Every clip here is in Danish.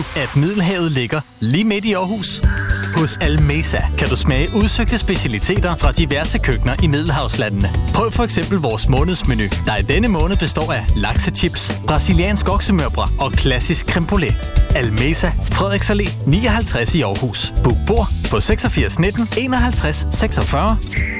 du, at Middelhavet ligger lige midt i Aarhus? Hos Almesa kan du smage udsøgte specialiteter fra diverse køkkener i Middelhavslandene. Prøv for eksempel vores månedsmenu, der i denne måned består af laksechips, brasiliansk oksemørbra og klassisk creme brulee. Almesa, Frederiks Allé 59 i Aarhus. Book bord på 86 19 51 46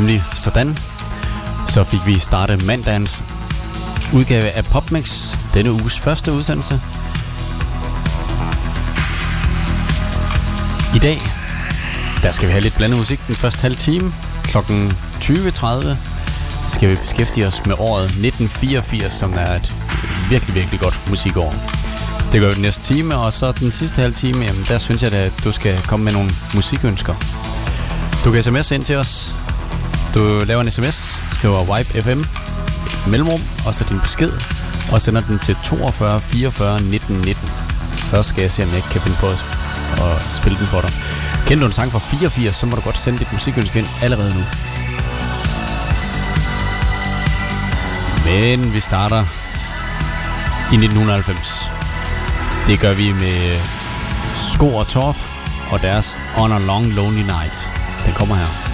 Nemlig sådan. Så fik vi startet mandagens udgave af PopMix, denne uges første udsendelse. I dag, der skal vi have lidt blandet musik den første halve time. Klokken 20.30 skal vi beskæftige os med året 1984, som er et virkelig, virkelig godt musikår. Det gør vi den næste time, og så den sidste halve time, jamen der synes jeg, at du skal komme med nogle musikønsker. Du kan sms ind til os. Du laver en sms, skriver Wipe FM, mellemrum, og så din besked, og sender den til 42 44 19 19. Så skal jeg se, om jeg ikke kan finde på at spille den for dig. Kender du en sang fra 84, så må du godt sende dit musikønske ind allerede nu. Men vi starter i 1990. Det gør vi med Sko og Torp og deres On a Long Lonely Night. Den kommer her.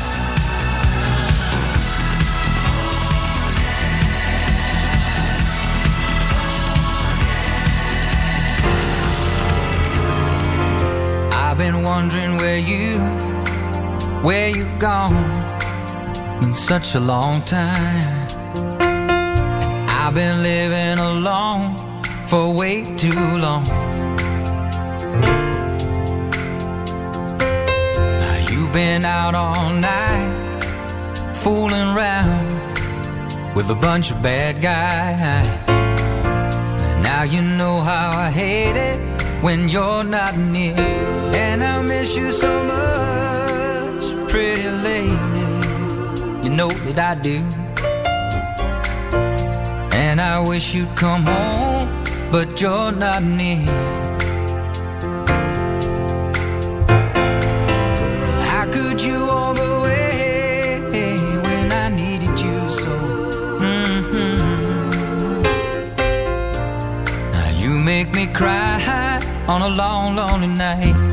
Wondering where you, where you've gone in such a long time. I've been living alone for way too long. Now you've been out all night, fooling around with a bunch of bad guys. Now you know how I hate it when you're not near. Miss you so much, pretty lady. You know that I do. And I wish you'd come home, but you're not near. How could you walk away when I needed you so? Mhm. Now you make me cry on a long, lonely night.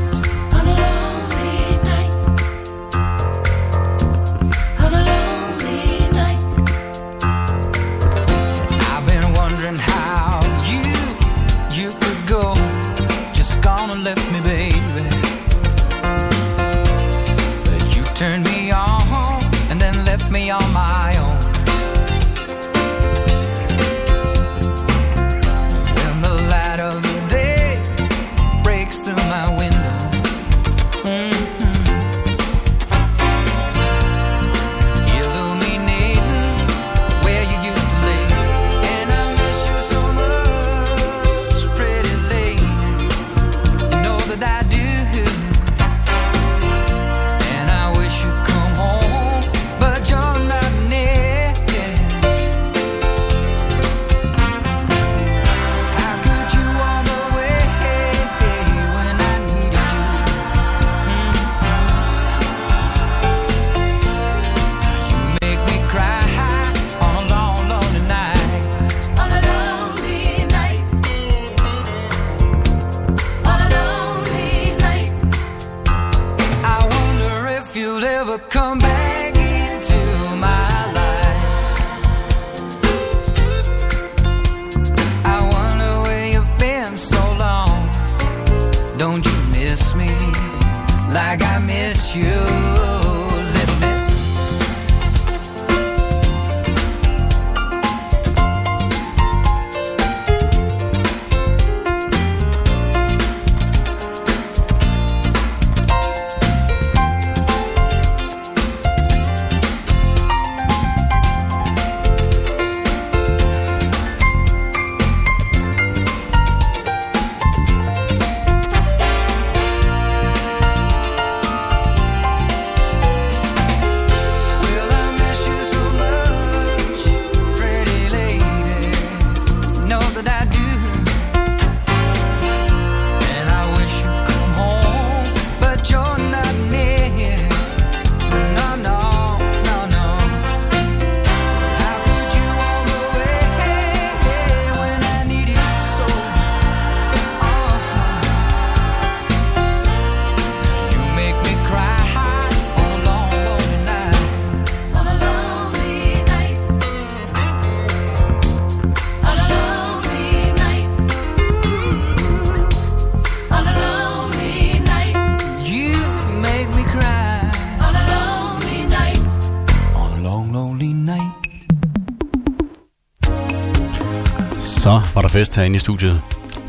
fest herinde i studiet.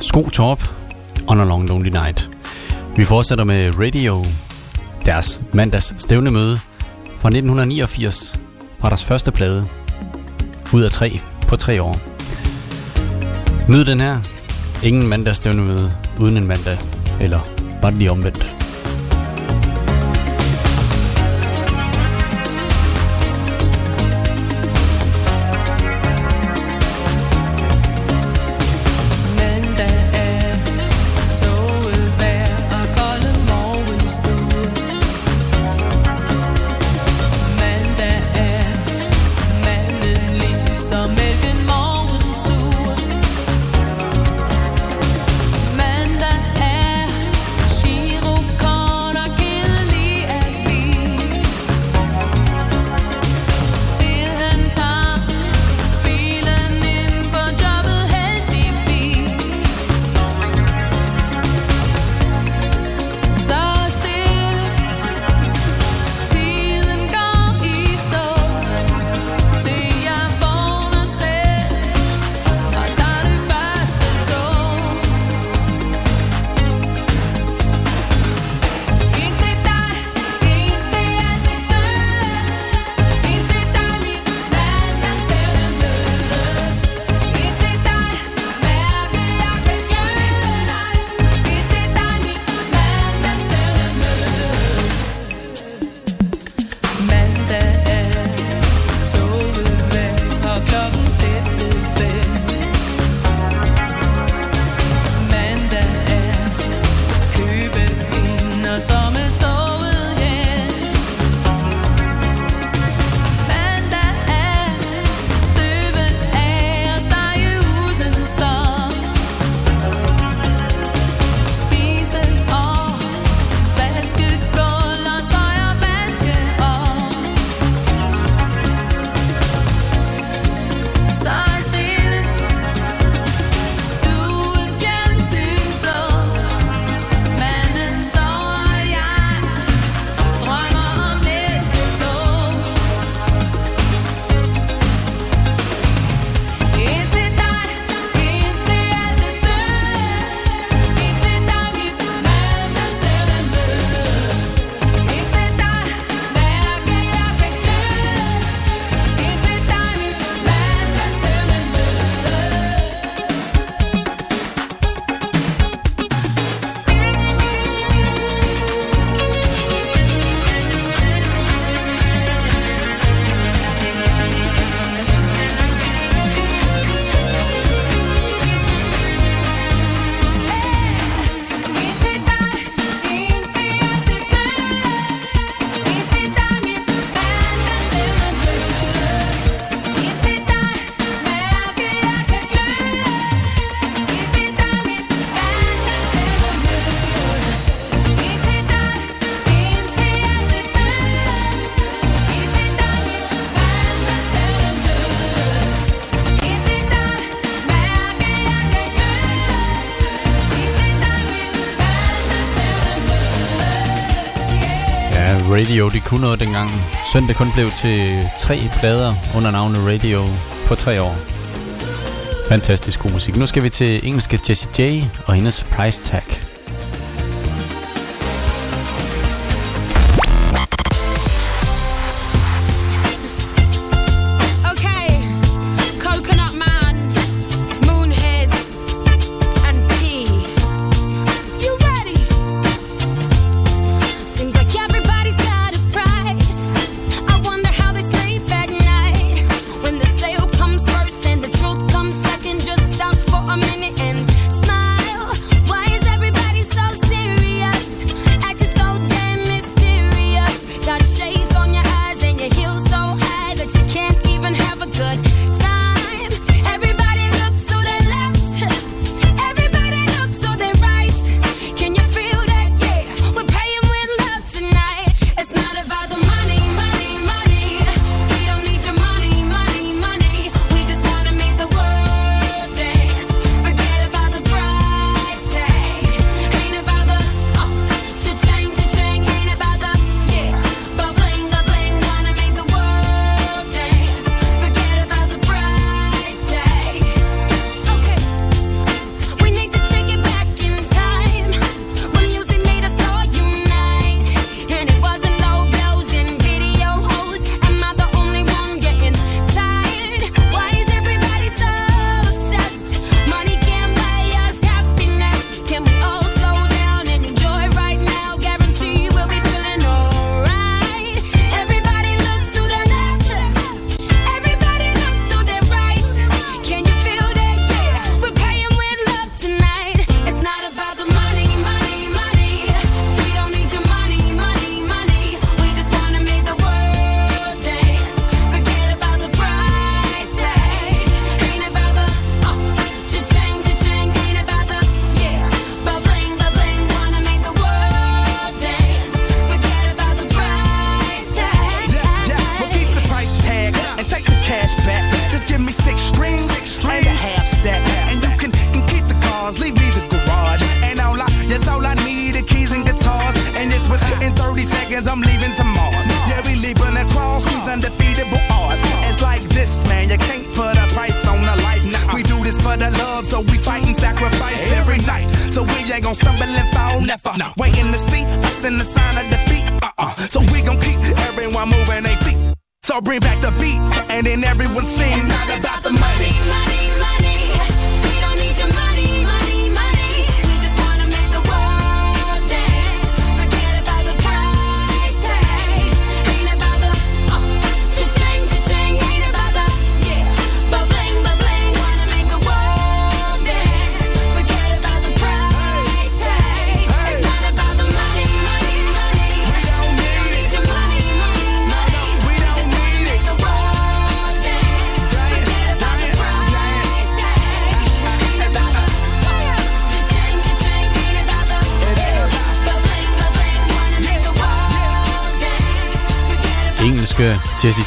Sko top on a long lonely night. Vi fortsætter med Radio, deres mandags stævnemøde fra 1989, fra deres første plade, ud af tre på tre år. Nyd den her. Ingen mandagsstævnemøde uden en mandag, eller bare lige omvendt. Radio, de kunne noget dengang. Søndag kun blev til tre plader under navnet Radio på tre år. Fantastisk god musik. Nu skal vi til engelske Jessie J og hendes Price Tag.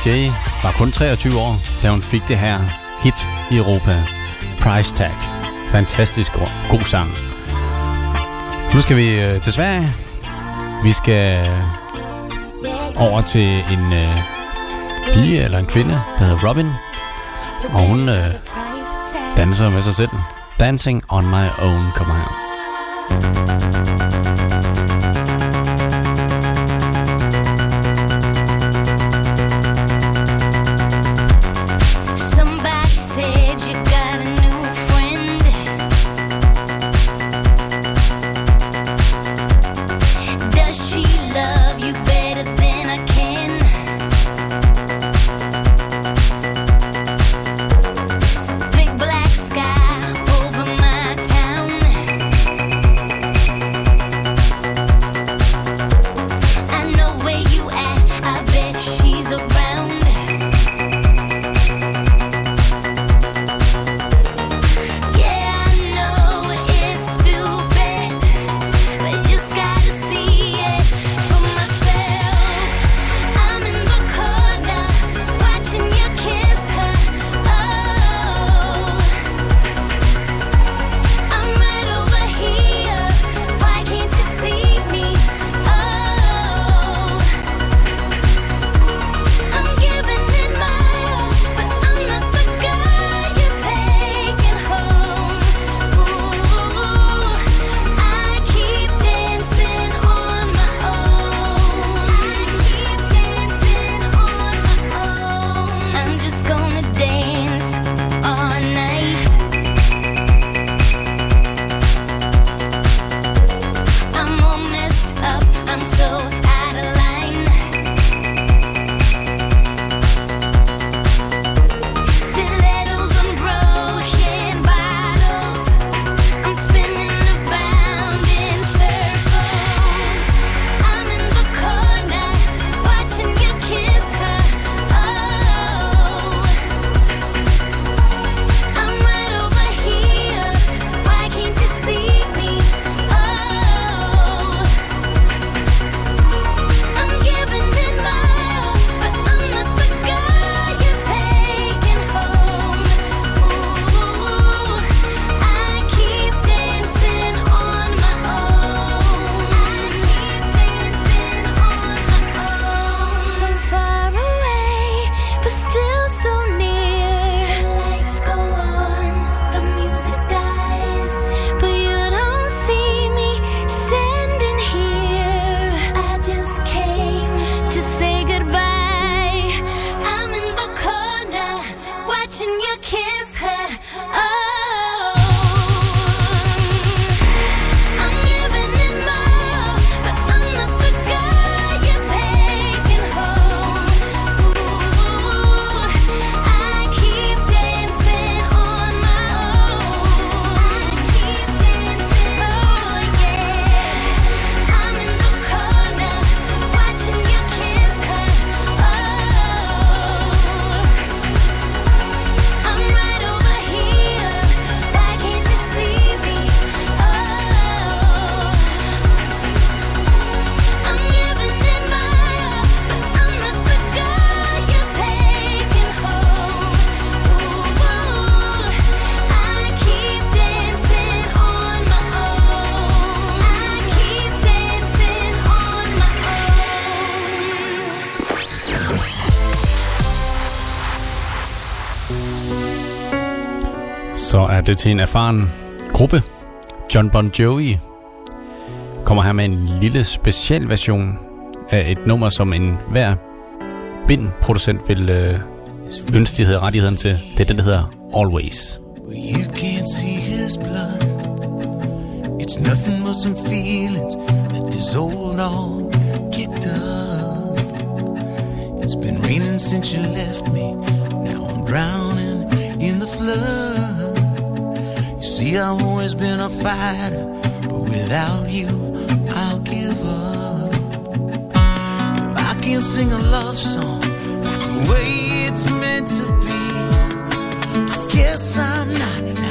J var kun 23 år, da hun fik det her hit i Europa. Price Tag. Fantastisk god sang. Nu skal vi øh, til Sverige. Vi skal over til en øh, pige eller en kvinde, der hedder Robin. Og hun øh, danser med sig selv. Dancing on my own kommer her. det til en erfaren gruppe. John Bon Jovi kommer her med en lille special version af et nummer, som en hver bindproducent vil øh, ønske, de havde rettigheden til. Det er den, der hedder Always. You can't see his blood It's nothing but some feelings That this old dog kicked up It's been raining since you left me Now I'm drowning See, I've always been a fighter, but without you, I'll give up. If I can't sing a love song the way it's meant to be, I guess I'm not.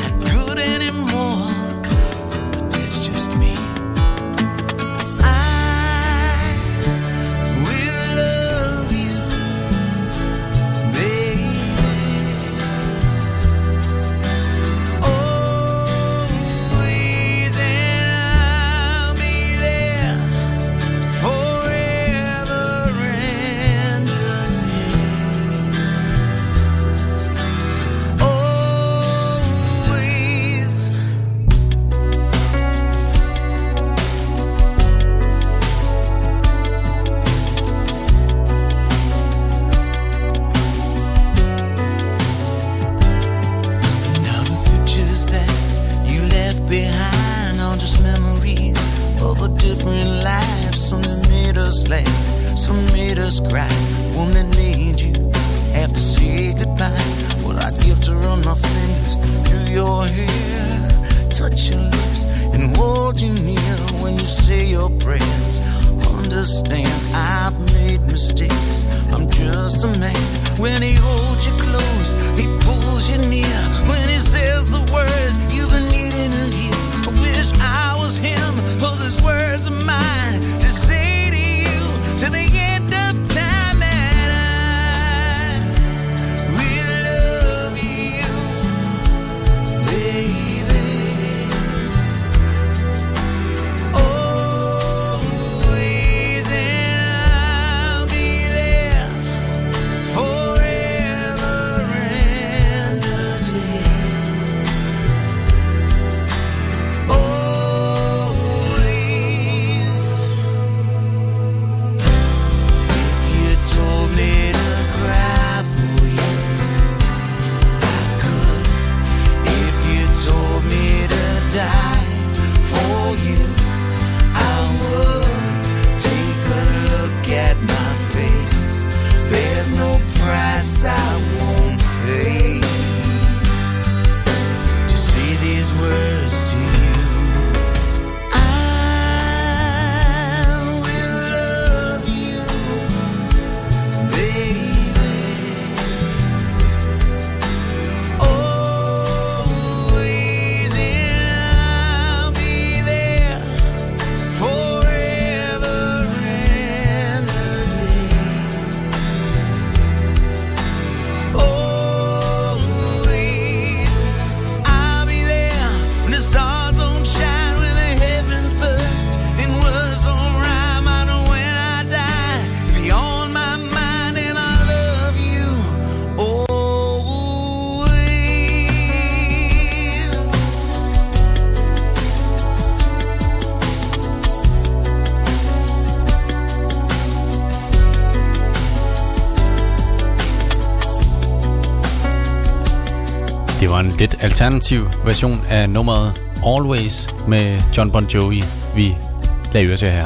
alternativ version af nummeret Always med John Bon Jovi, vi lader øre til her.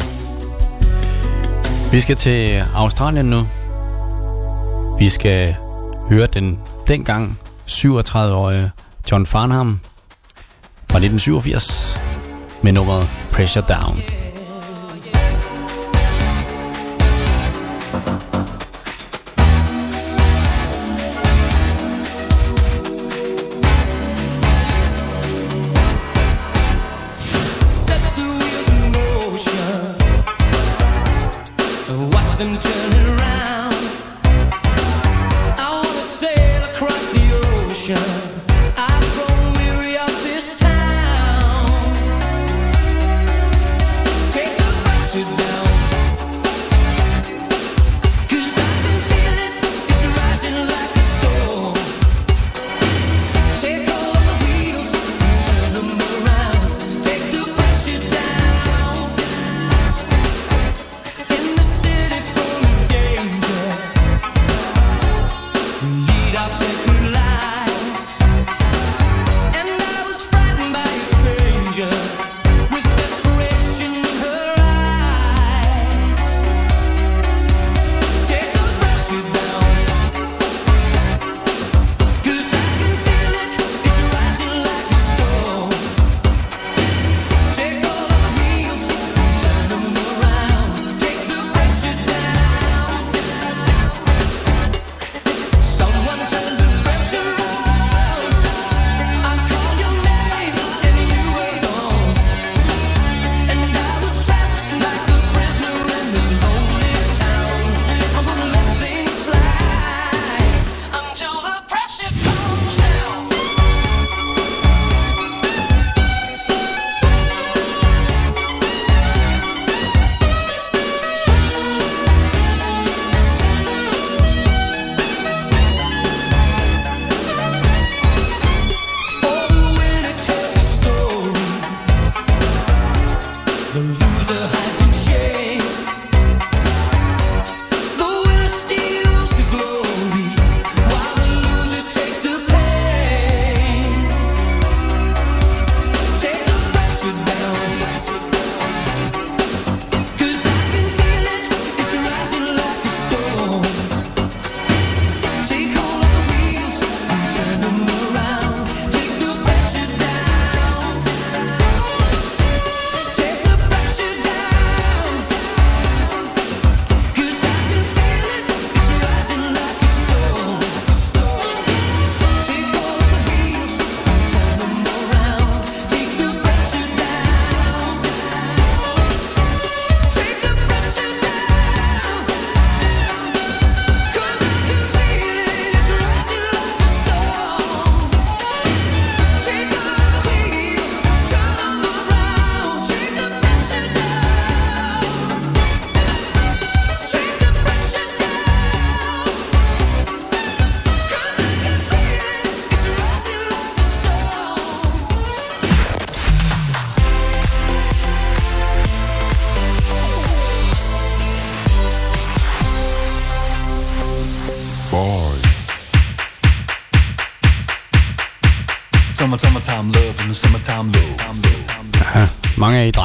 Vi skal til Australien nu. Vi skal høre den dengang 37-årige John Farnham fra 1987 med nummeret Pressure Down.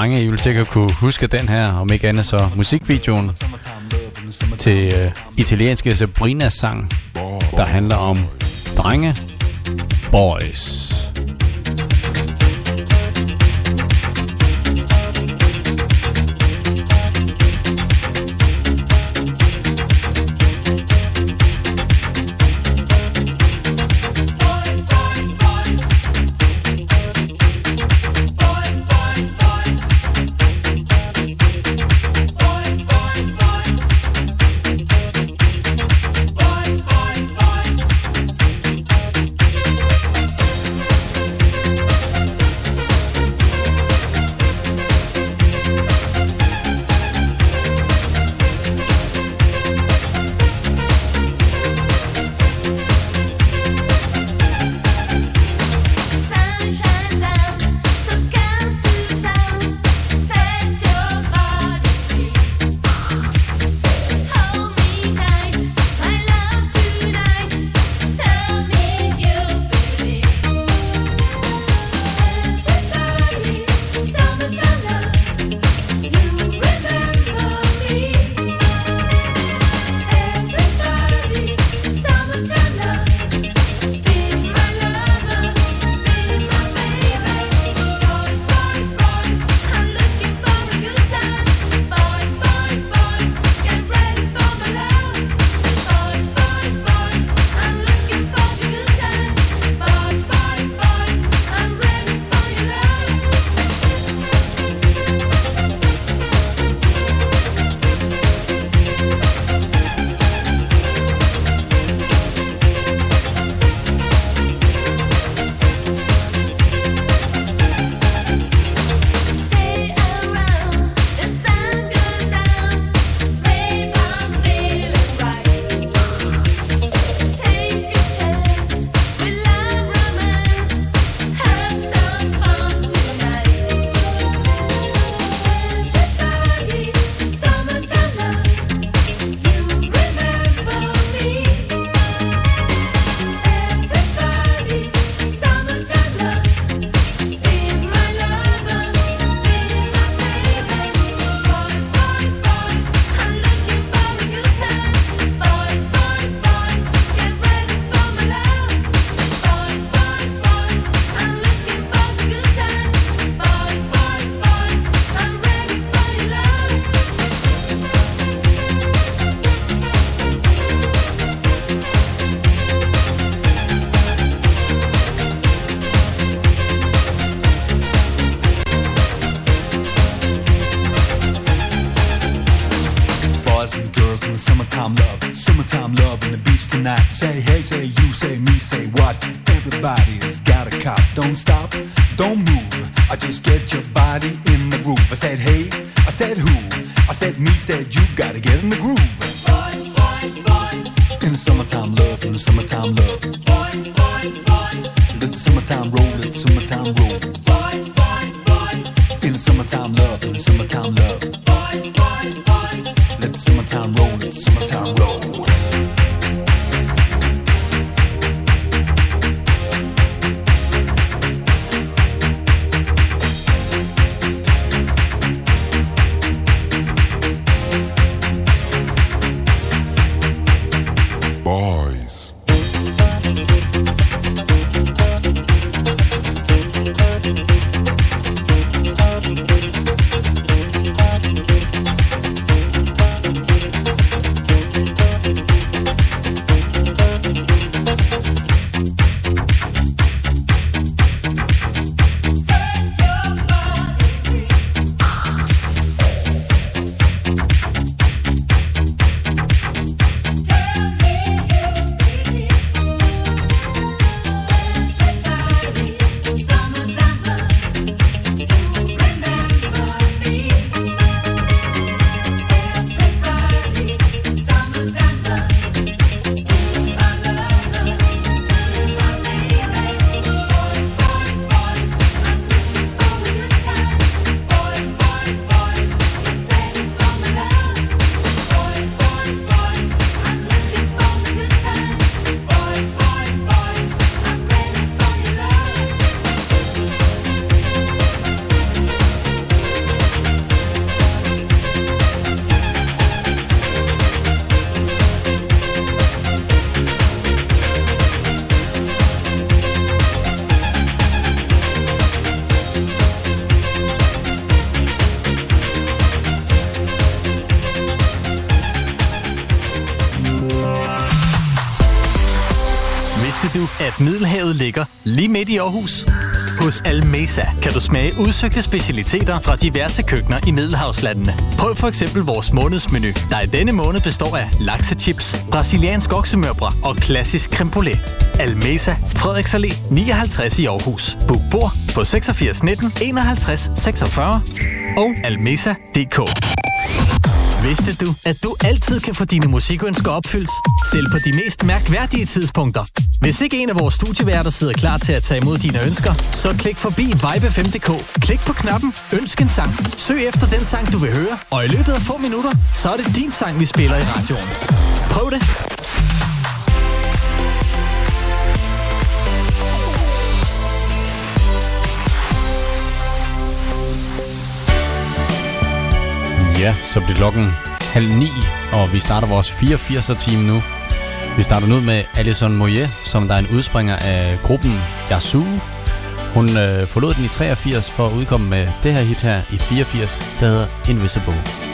mange af I vil sikkert kunne huske den her, om ikke andet så musikvideoen til øh, italienske Sabrina-sang, der handler om drenge, boys. Midt i Aarhus? Hos Almesa kan du smage udsøgte specialiteter fra diverse køkkener i Middelhavslandene. Prøv for eksempel vores månedsmenu, der i denne måned består af laksechips, brasiliansk oksemørbrad og klassisk creme brulee. Almesa, Frederiks Allé 59 i Aarhus. Book bord på 86 19 51 46 og almesa.dk. Vidste du, at du altid kan få dine musikønsker opfyldt, selv på de mest mærkværdige tidspunkter? Hvis ikke en af vores studieværter sidder klar til at tage imod dine ønsker, så klik forbi vibe5.dk. Klik på knappen Ønsk en sang. Søg efter den sang, du vil høre, og i løbet af få minutter, så er det din sang, vi spiller i radioen. Prøv det. Ja, så bliver klokken halv ni, og vi starter vores 84'er time nu. Vi starter nu med Alison Moyet, som der er en udspringer af gruppen Yasu. Hun øh, forlod den i 83 for at udkomme med det her hit her i 84, der hedder Invisible.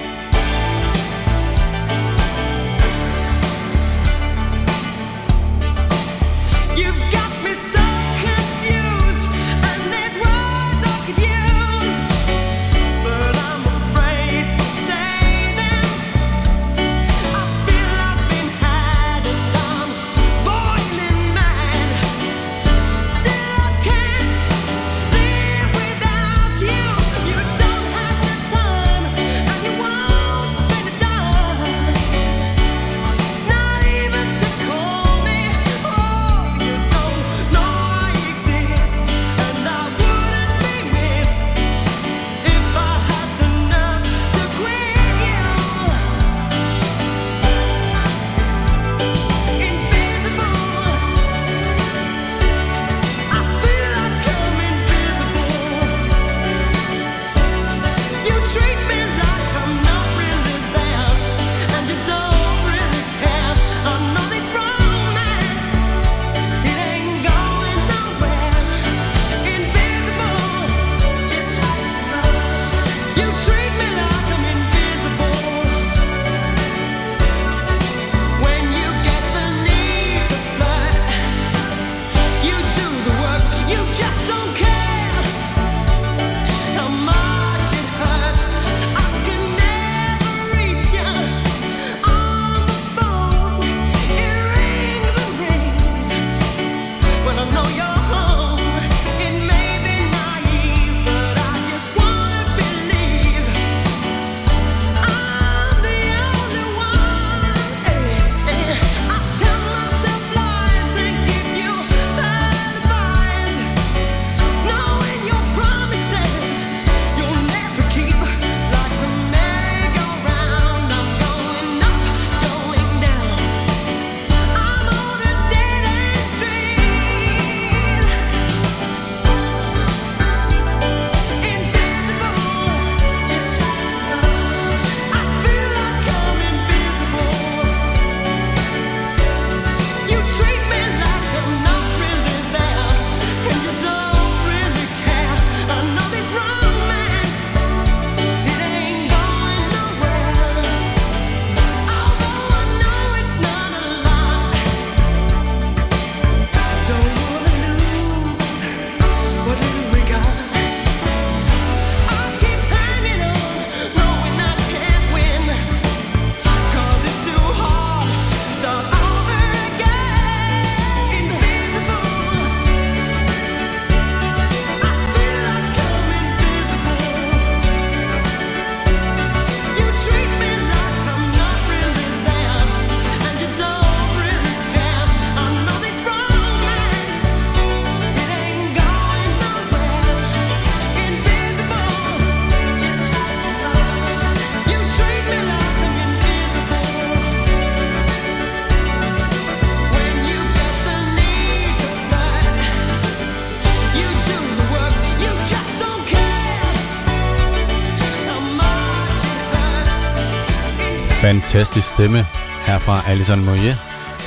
Fantastisk stemme her fra Alison Moyet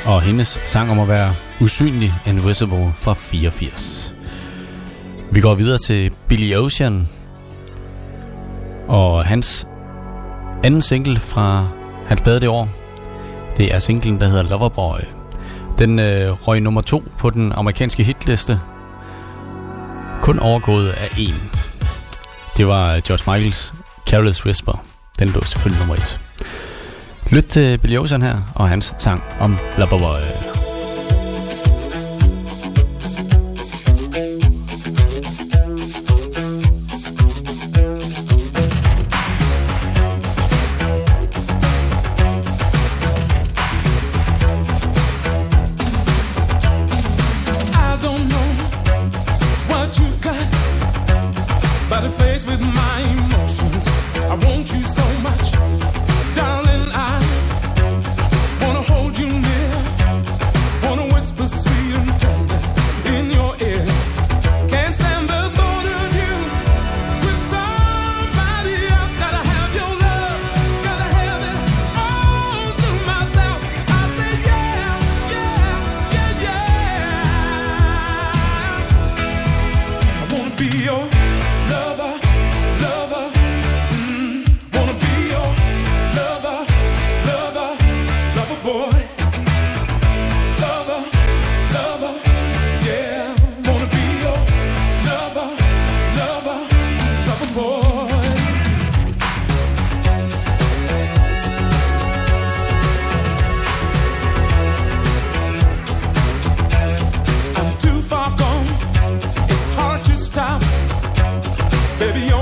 og hendes sang om at være usynlig, Invisible fra 84. Vi går videre til Billy Ocean, og hans anden single fra hans plade det år, det er singlen, der hedder Loverboy. Den øh, røg nummer to på den amerikanske hitliste, kun overgået af en. Det var George Michaels Careless Whisper. Den lå selvfølgelig nummer et. Lyt til Billy Ocean her, og hans sang om Loverboy. Baby,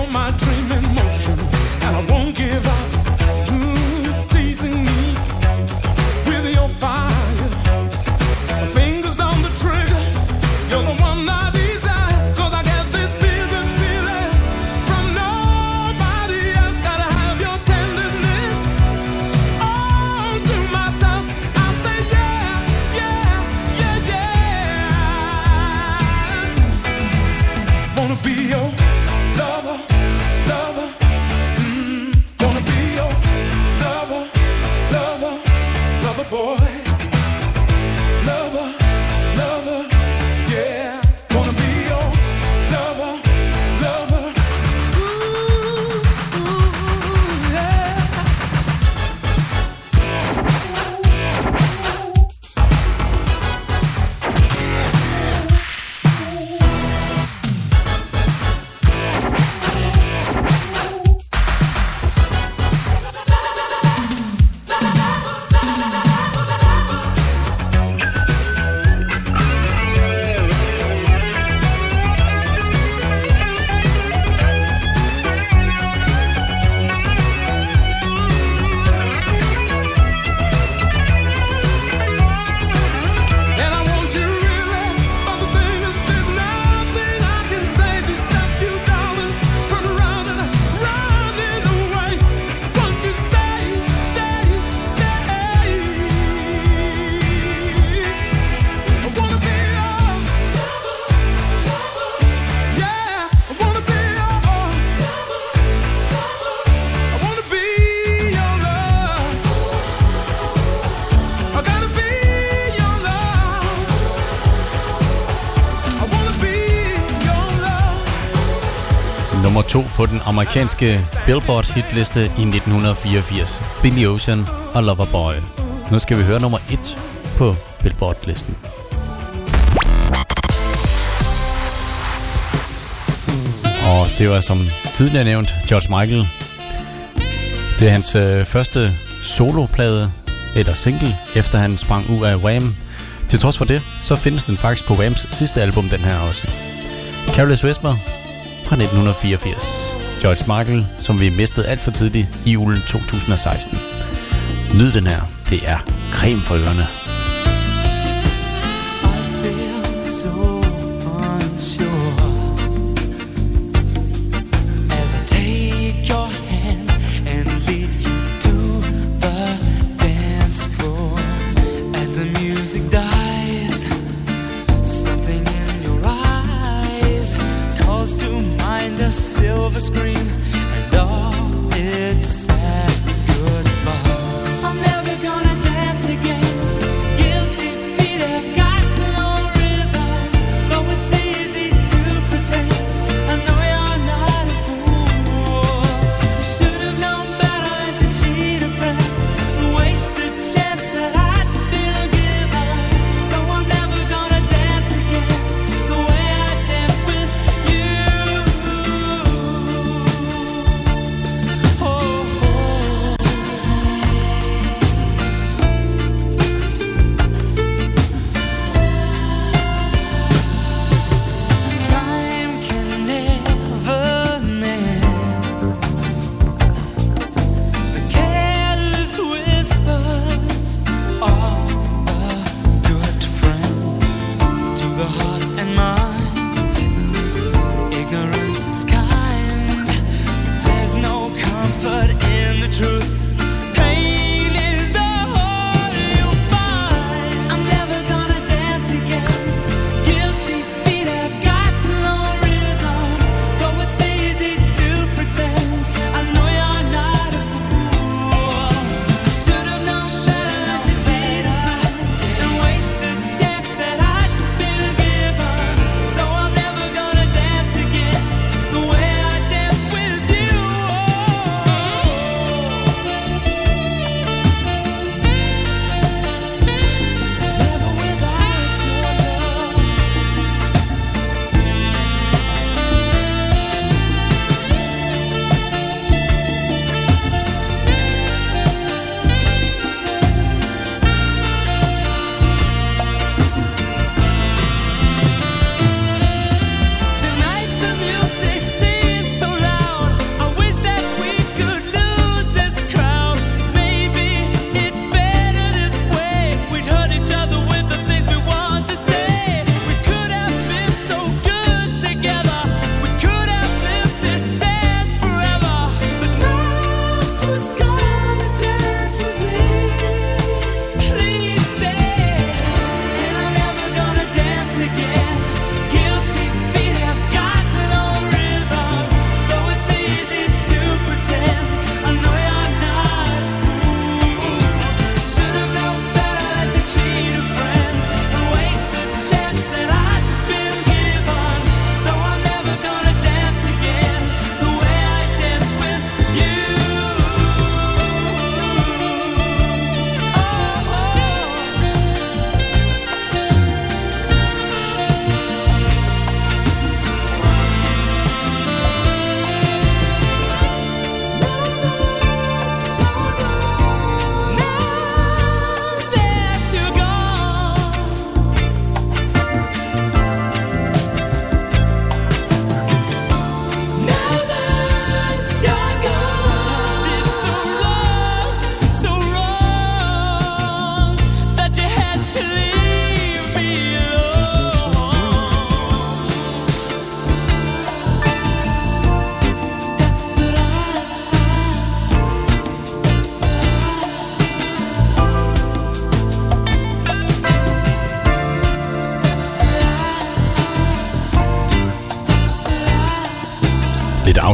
2 på den amerikanske Billboard hitliste i 1984, Billy Ocean og Loverboy. Nu skal vi høre nummer 1 på Billboard-listen. Og det var som tidligere nævnt George Michael. Det er hans øh, første soloplade eller single, efter han sprang ud af Wham. Til trods for det, så findes den faktisk på Whams sidste album, den her også. Careless Whisper fra 1984. George Michael, som vi mistede alt for tidligt i julen 2016. Nyd den her. Det er creme for ørerne.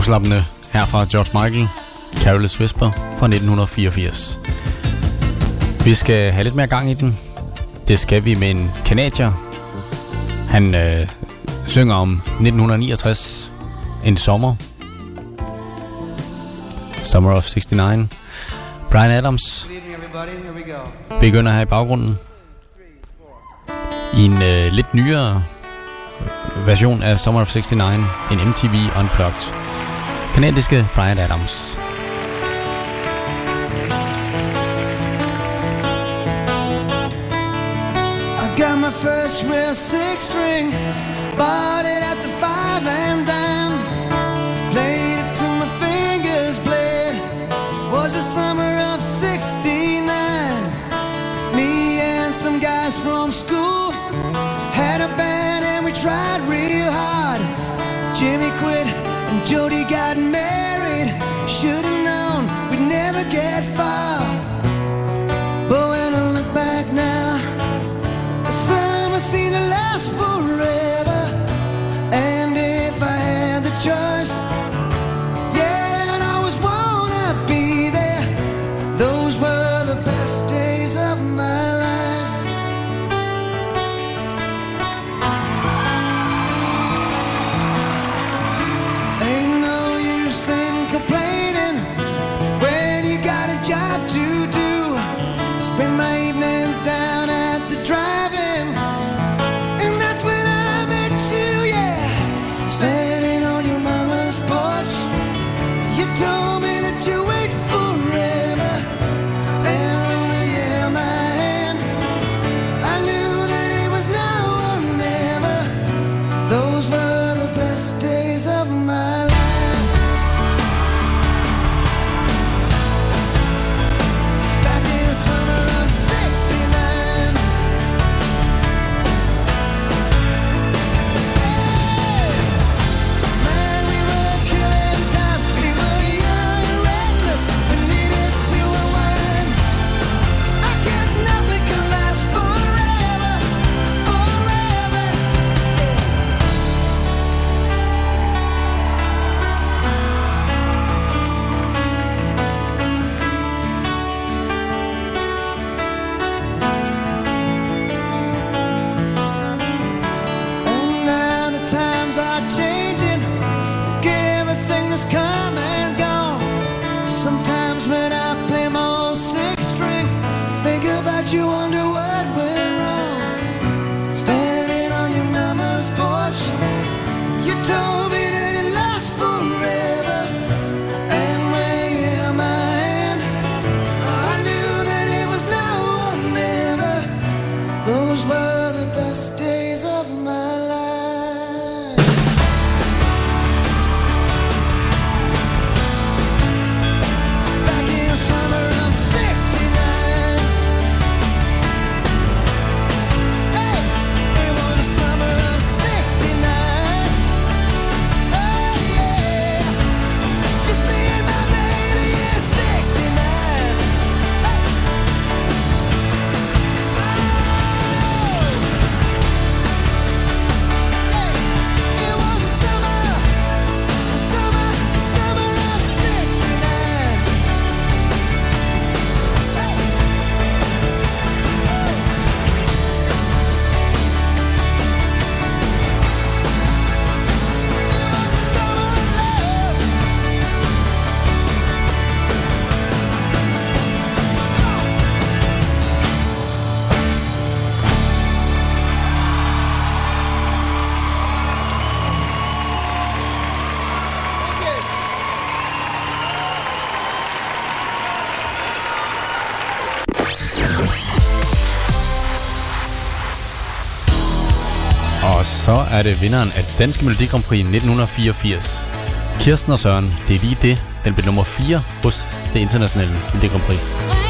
afslappende her fra George Michael, Careless Whisper fra 1984. Vi skal have lidt mere gang i den. Det skal vi med en kanadier. Han øh, synger om 1969, en sommer. Summer of 69. Brian Adams begynder her i baggrunden i en øh, lidt nyere version af Summer of 69, en MTV Unplugged kanadiske Brian Adams. I got my first real six string, body er det vinderen af Danske Melodi Grand Prix 1984. Kirsten og Søren, det er lige det. Den blev nummer 4 hos det internationale Melodi Grand Prix.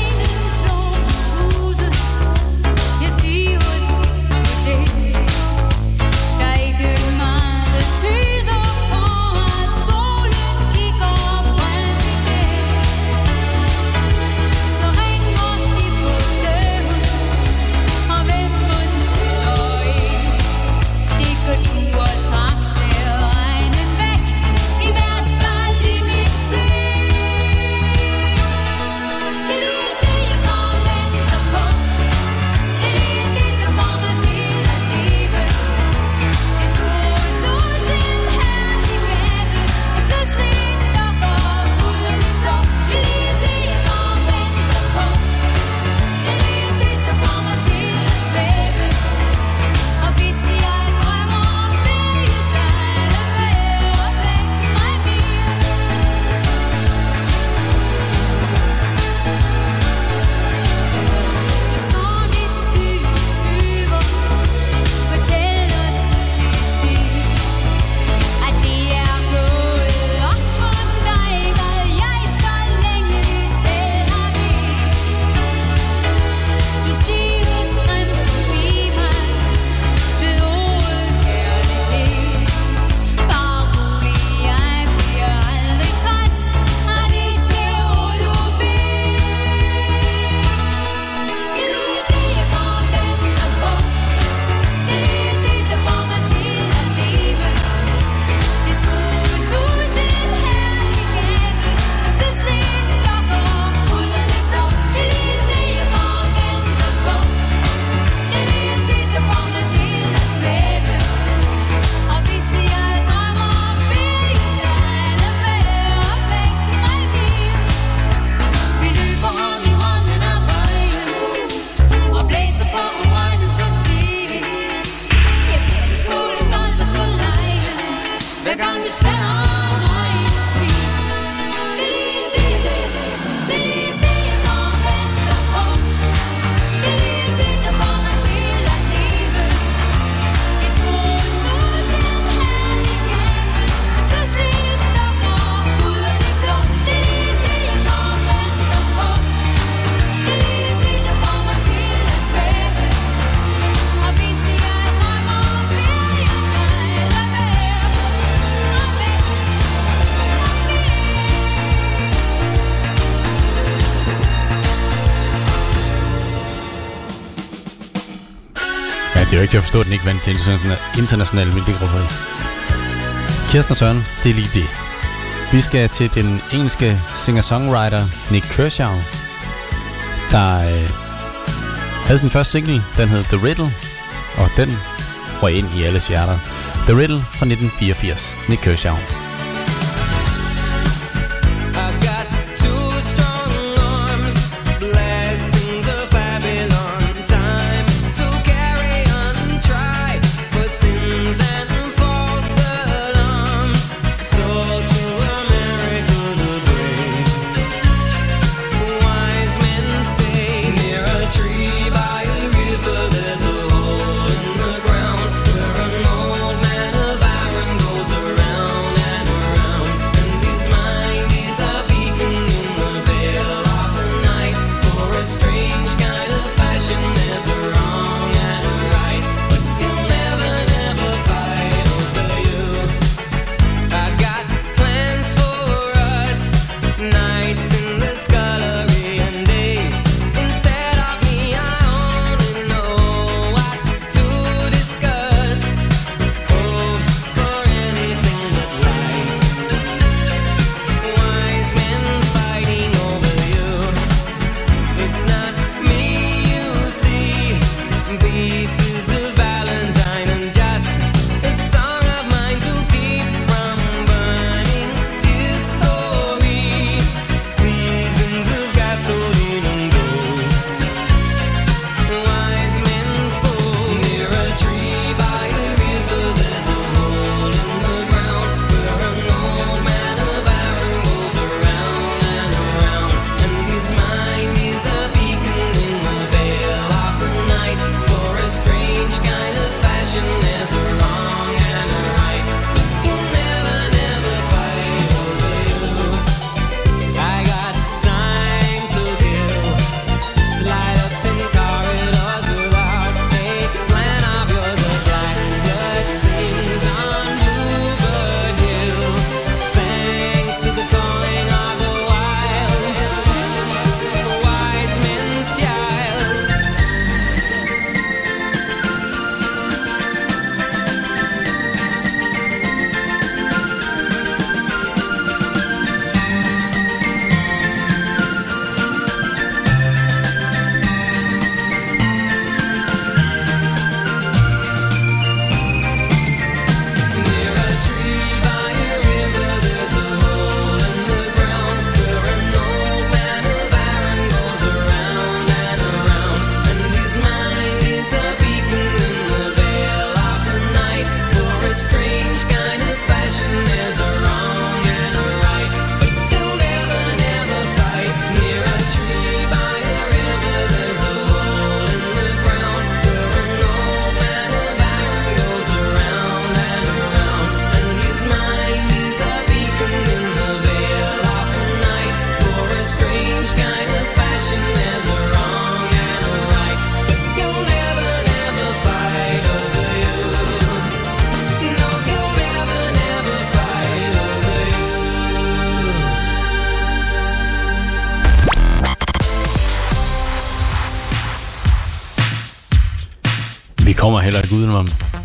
til at forstå, at den ikke vandt til internationale vintergrupperi. Kirsten og Søren, det er lige det. Vi skal til den engelske singer-songwriter Nick Kershaw, der øh, havde sin første single, den hed The Riddle, og den røg ind i alles hjerter. The Riddle fra 1984, Nick Kershaw.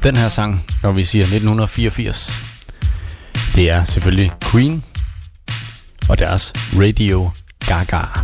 den her sang, når vi siger 1984. Det er selvfølgelig Queen og deres Radio Gaga.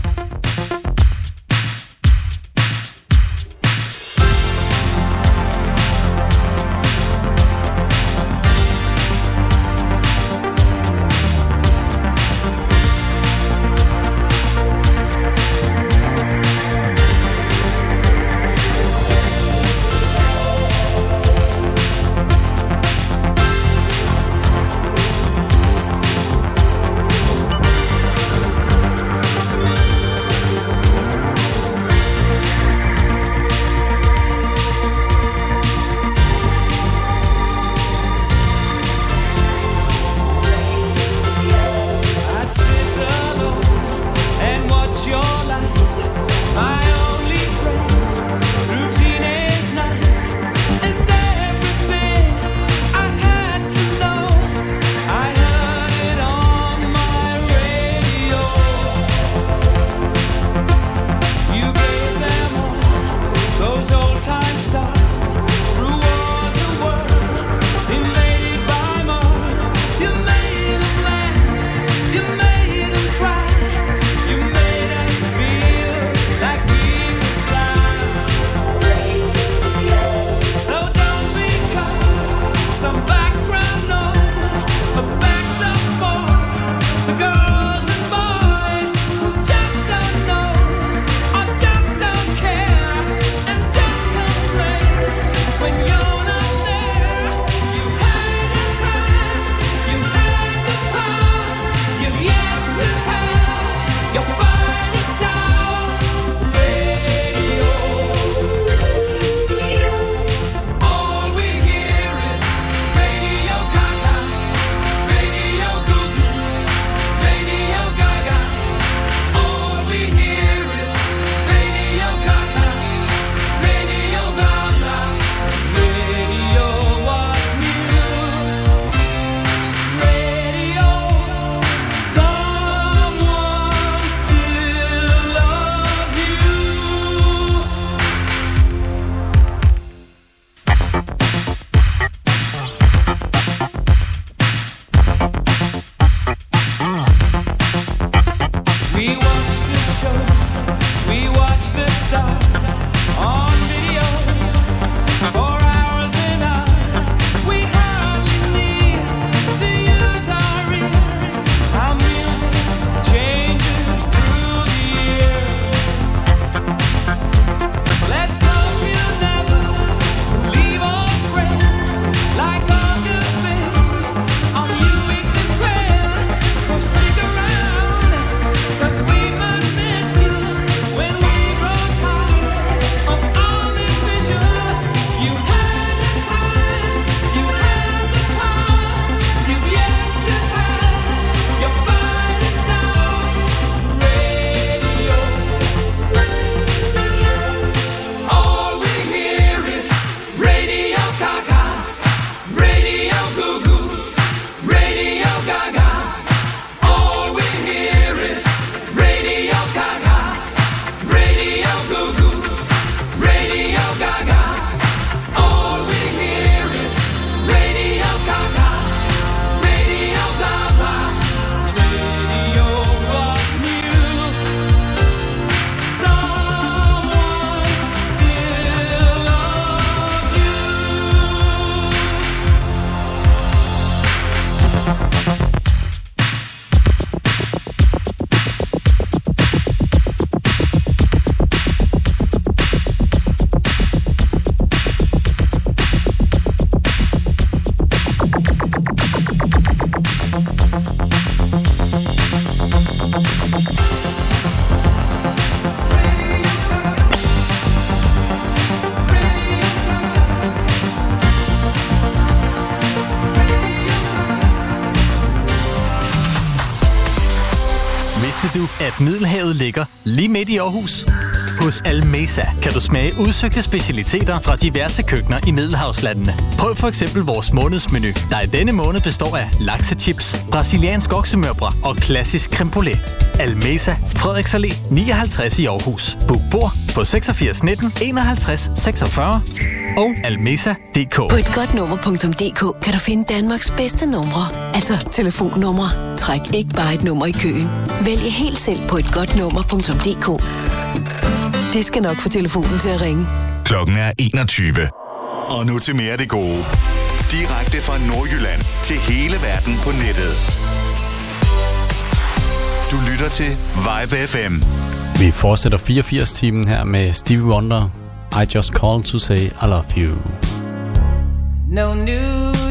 at Middelhavet ligger lige midt i Aarhus. Hos Almesa kan du smage udsøgte specialiteter fra diverse køkkener i Middelhavslandene. Prøv for eksempel vores månedsmenu, der i denne måned består af laksechips, brasiliansk oksemørbrad og klassisk creme brulee. Almesa, Frederiks Allé 59 i Aarhus. Book bord på 86 19 51 46 og almesa.dk. På et godt nummer.dk kan du finde Danmarks bedste numre, altså telefonnumre. Træk ikke bare et nummer i køen. Vælg helt selv på et godt nummer.dk. Det skal nok få telefonen til at ringe. Klokken er 21. Og nu til mere af det gode. Direkte fra Nordjylland til hele verden på nettet. Du lytter til Vibe FM. Vi fortsætter 84-timen her med Stevie Wonder. I just called to say I love you. No New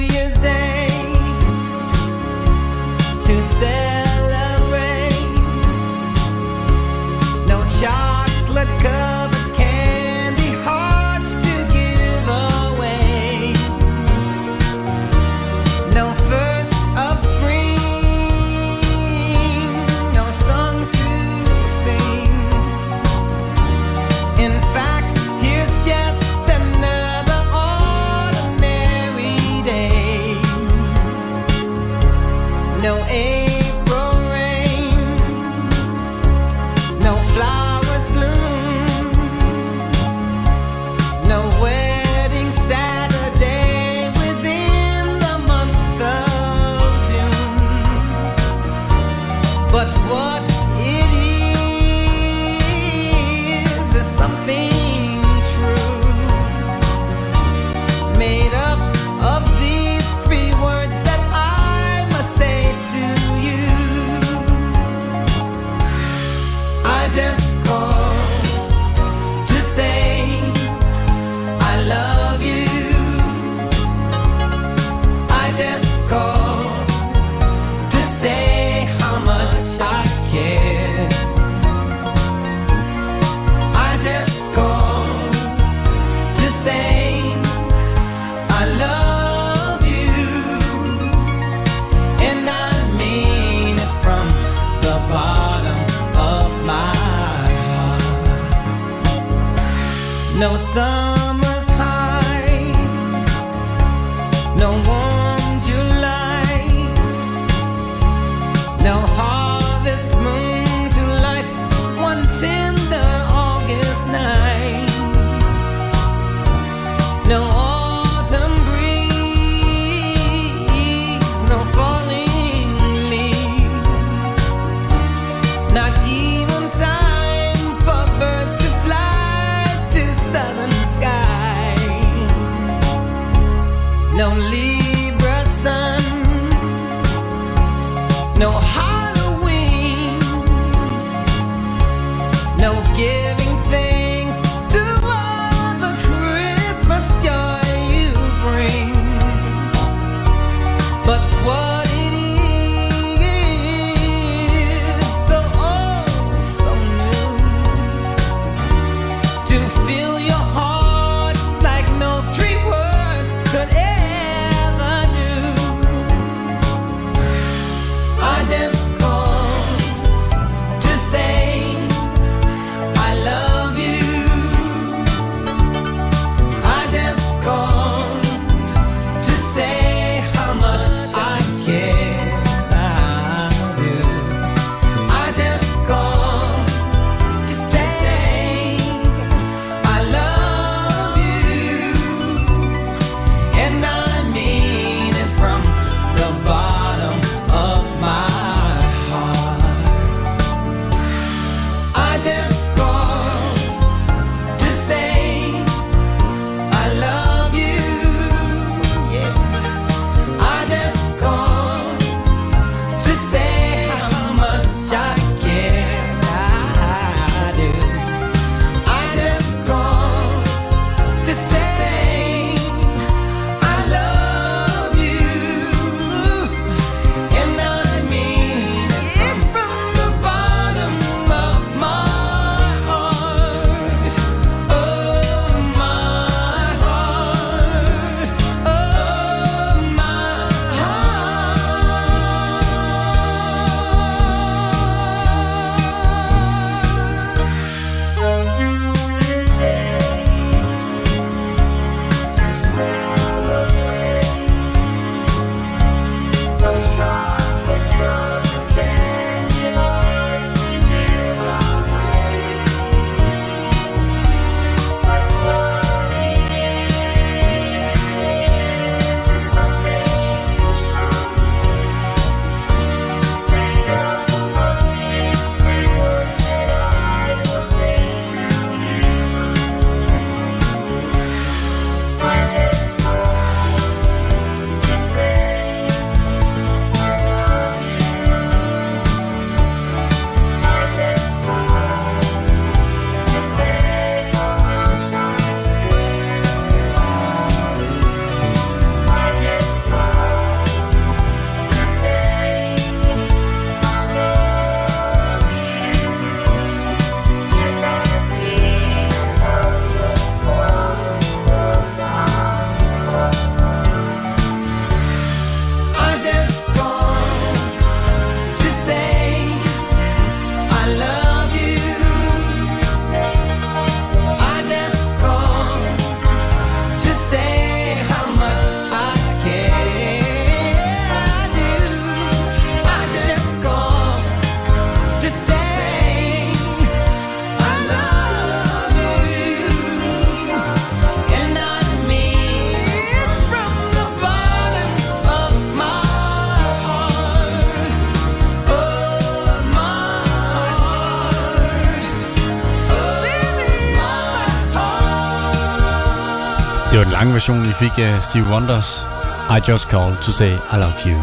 lange version, vi fik af Steve Wonders. I Just Called To Say I Love You.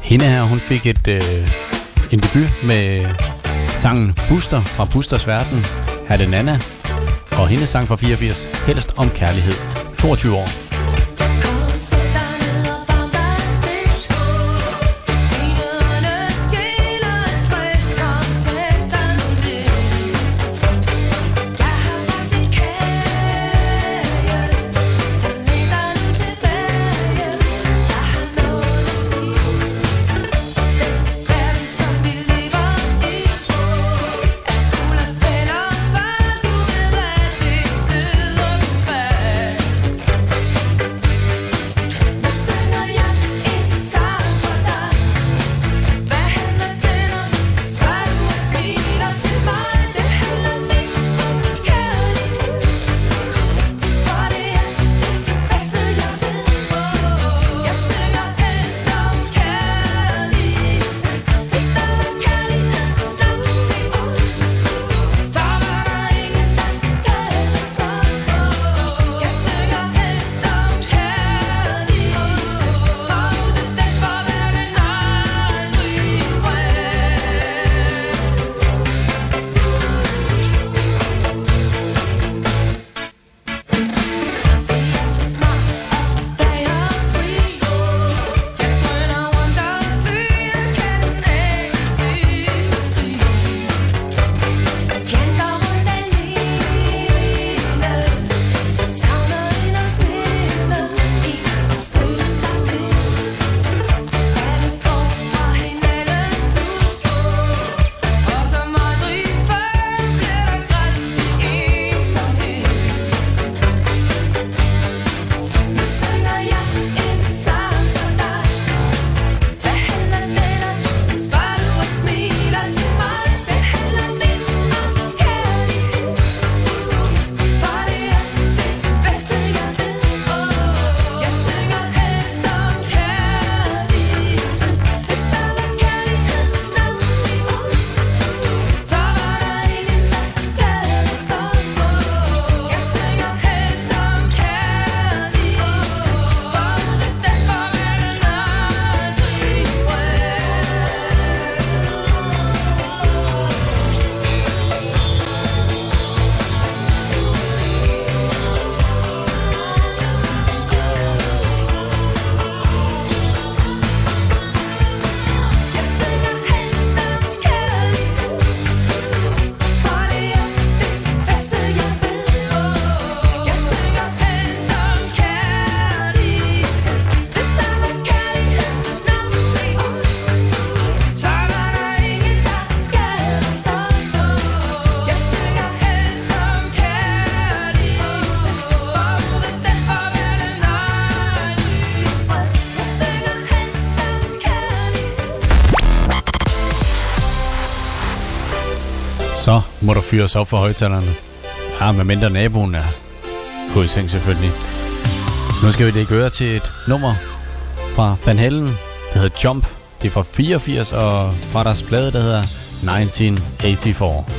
Hende her, hun fik et, øh, en debut med sangen Buster fra Busters Verden. Her er det Nana. Og hendes sang fra 84, Helst om Kærlighed. 22 år. må der fyres op for højtalerne. Ja, medmindre naboen er gået i seng selvfølgelig. Nu skal vi det gøre til et nummer fra Van Halen, der hedder Jump. Det er fra 84 og fra deres plade, der hedder 1984.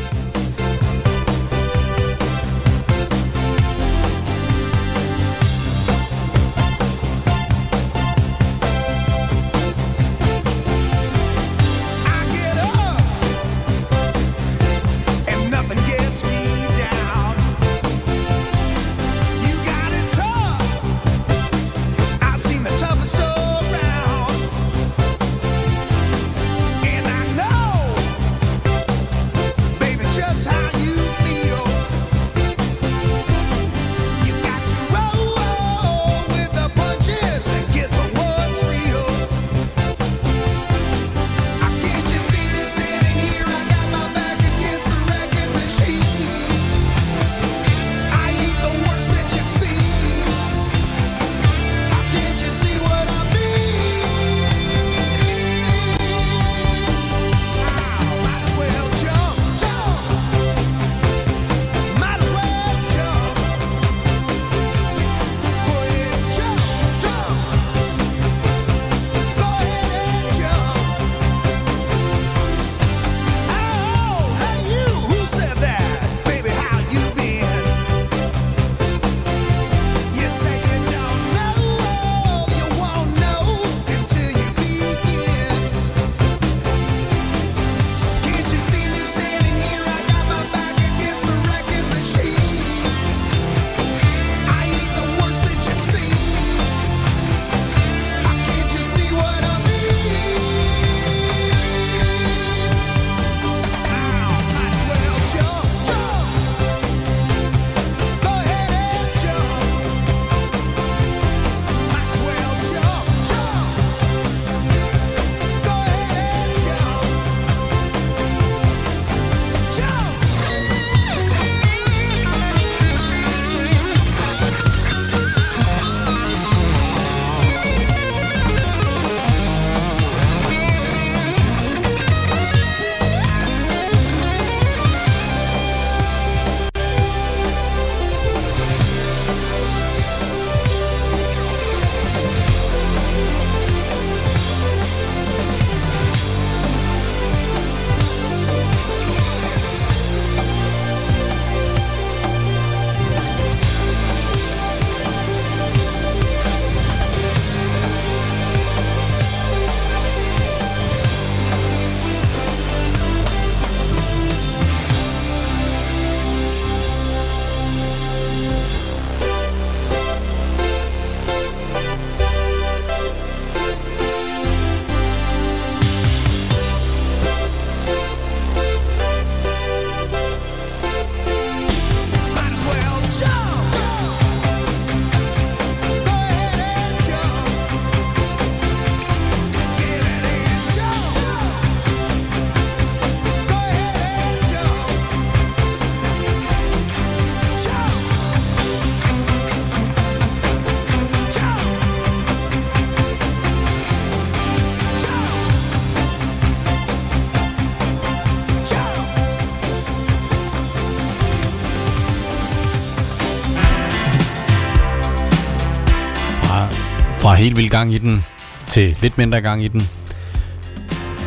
helt vild gang i den, til lidt mindre gang i den.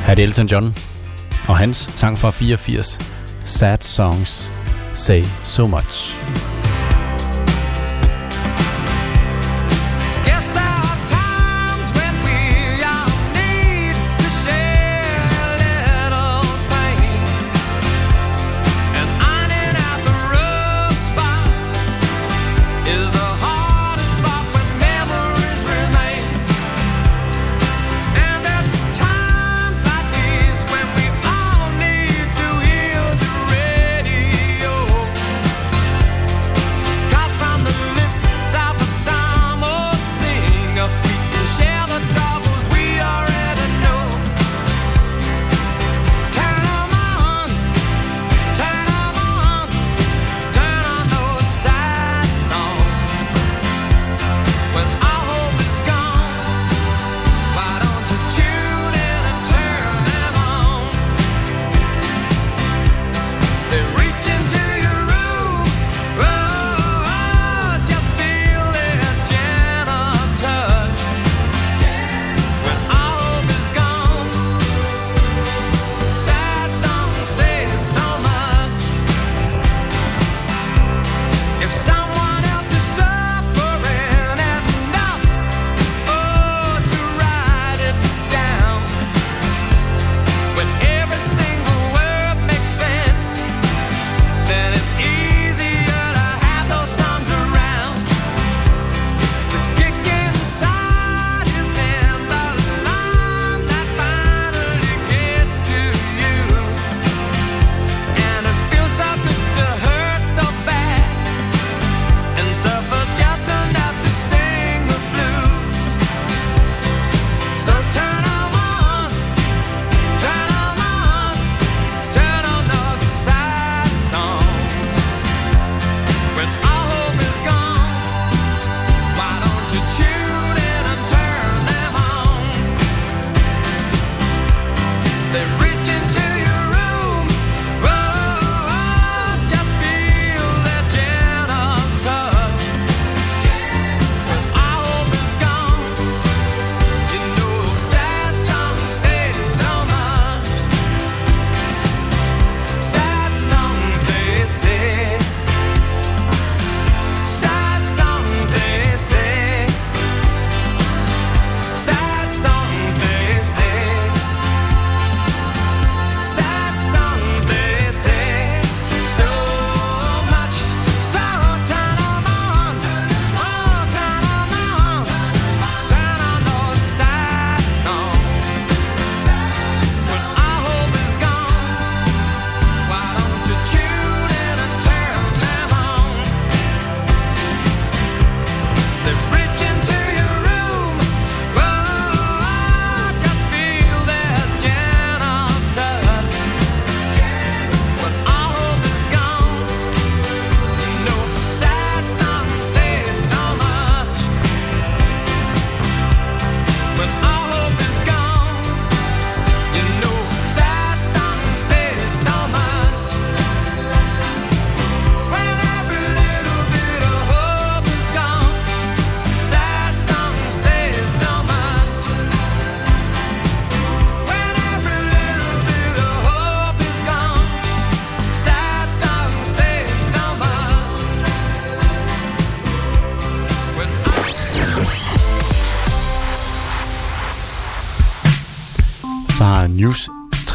Her er det Elton John og hans sang fra 84, Sad Songs Say So Much.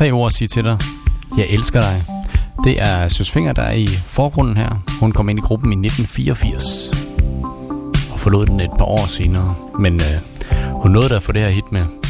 tre ord at sige til dig. Jeg elsker dig. Det er Søs Finger, der er i forgrunden her. Hun kom ind i gruppen i 1984 og forlod den et par år senere. Men øh, hun nåede da at få det her hit med.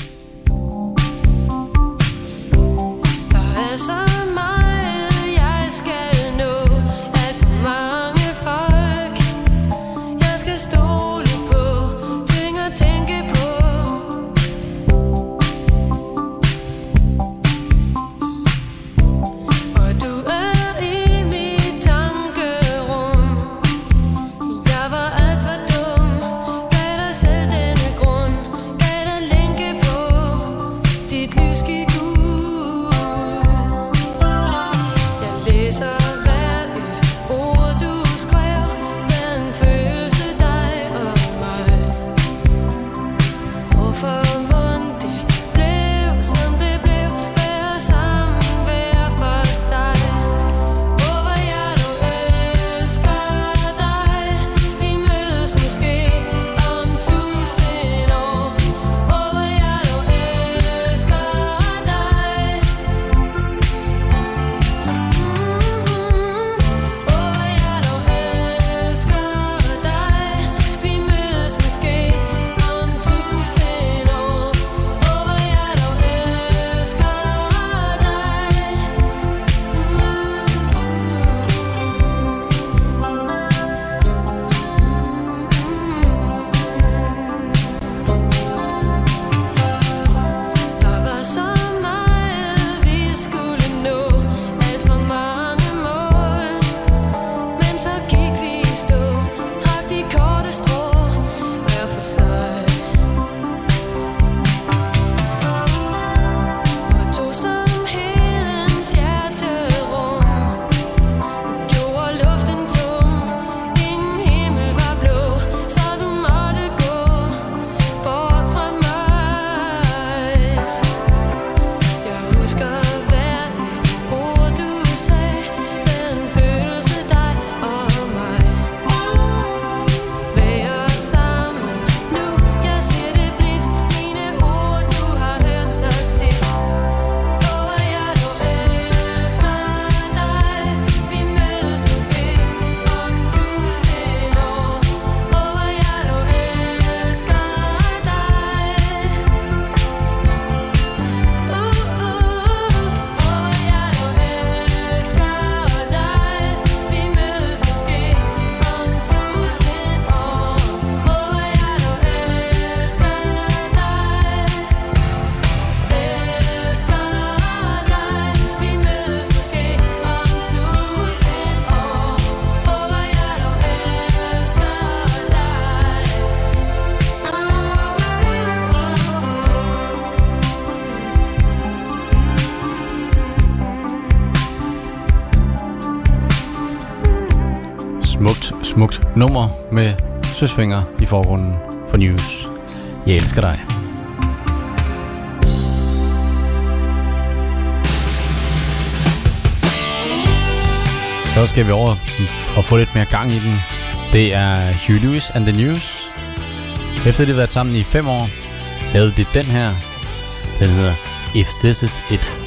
Nummer med søsvinger i forgrunden for News. Jeg elsker dig. Så skal vi over og få lidt mere gang i den. Det er Hugh Lewis and the News. Efter det har været sammen i fem år, lavede de den her. Den hedder If This Is It.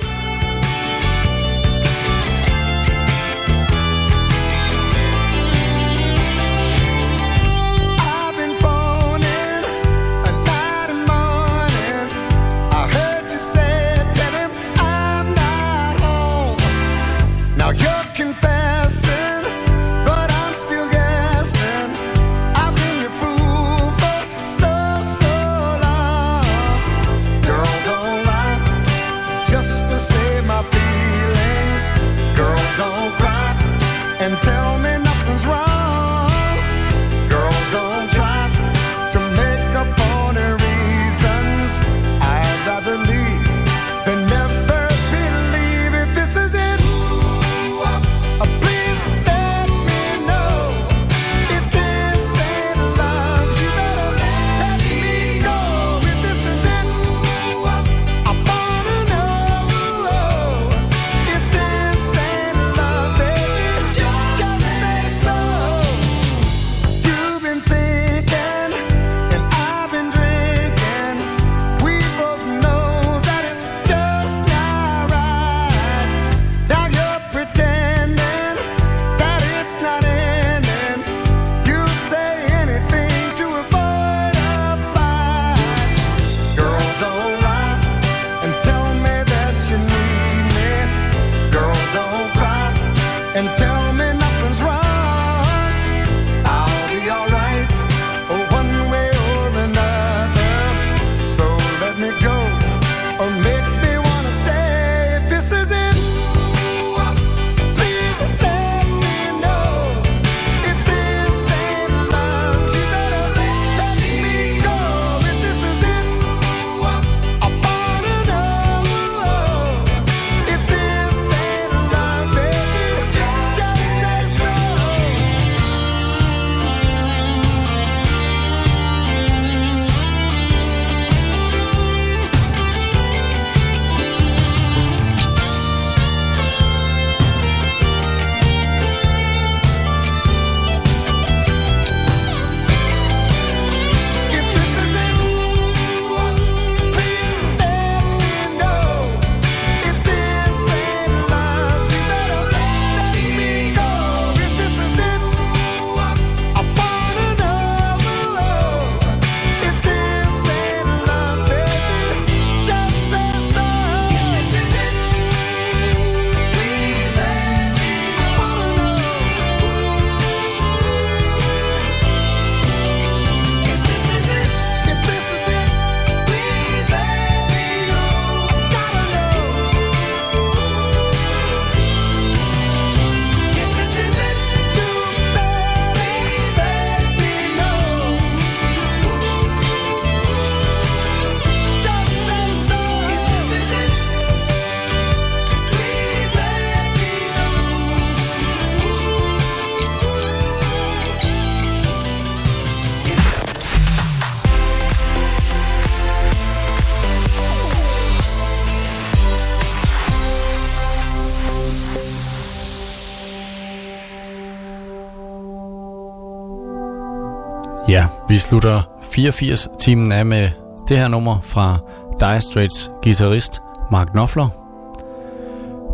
Slutter 84-timen af med det her nummer fra Dire Straits guitarist Mark Knopfler.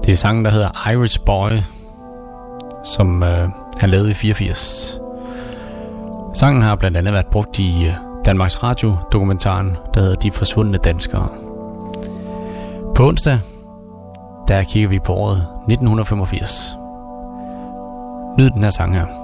Det er sangen, der hedder Irish Boy, som øh, han lavede i 84. Sangen har blandt andet været brugt i øh, Danmarks Radio-dokumentaren, der hedder De Forsvundne Danskere. På onsdag, der kigger vi på året 1985. Nyd den her sang her.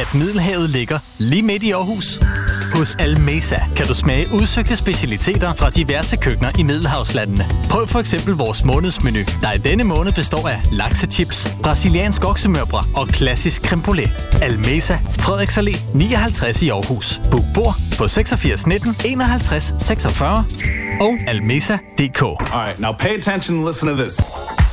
At Middelhavet ligger lige midt i Aarhus? Hos Almesa kan du smage udsøgte specialiteter fra diverse køkkener i Middelhavslandene. Prøv for eksempel vores månedsmenu, der i denne måned består af laksechips, brasiliansk oksemørbrad og klassisk creme brulee. Almesa, Frederiks Allé 59 i Aarhus. Book bord på 86 19 51 46 og almesa.dk. Alright, now pay attention and listen to this.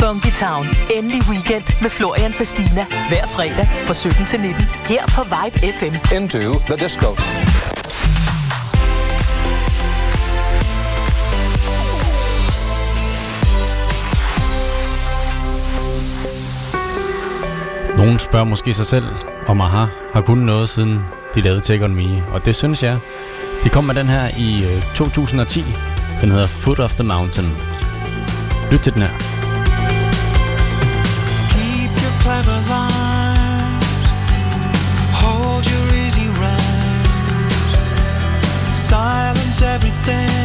Funky Town. Endelig weekend med Florian Fastina. Hver fredag fra 17 til 19. Her på Vibe FM. Into the disco. Nogen spørger måske sig selv, om AHA har kunnet noget siden de lavede Take On Me, og det synes jeg. De kom med den her i øh, 2010. Den hedder Foot of the Mountain. Lyt til den her. Everything.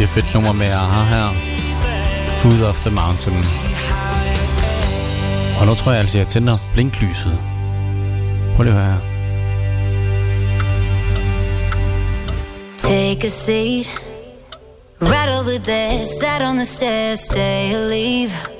rigtig fedt nummer med Aha her. Food of the Mountain. Og nu tror jeg altså, jeg tænder blinklyset. Prøv lige at høre her. Take a seat Right over there Sat on the stairs Stay or leave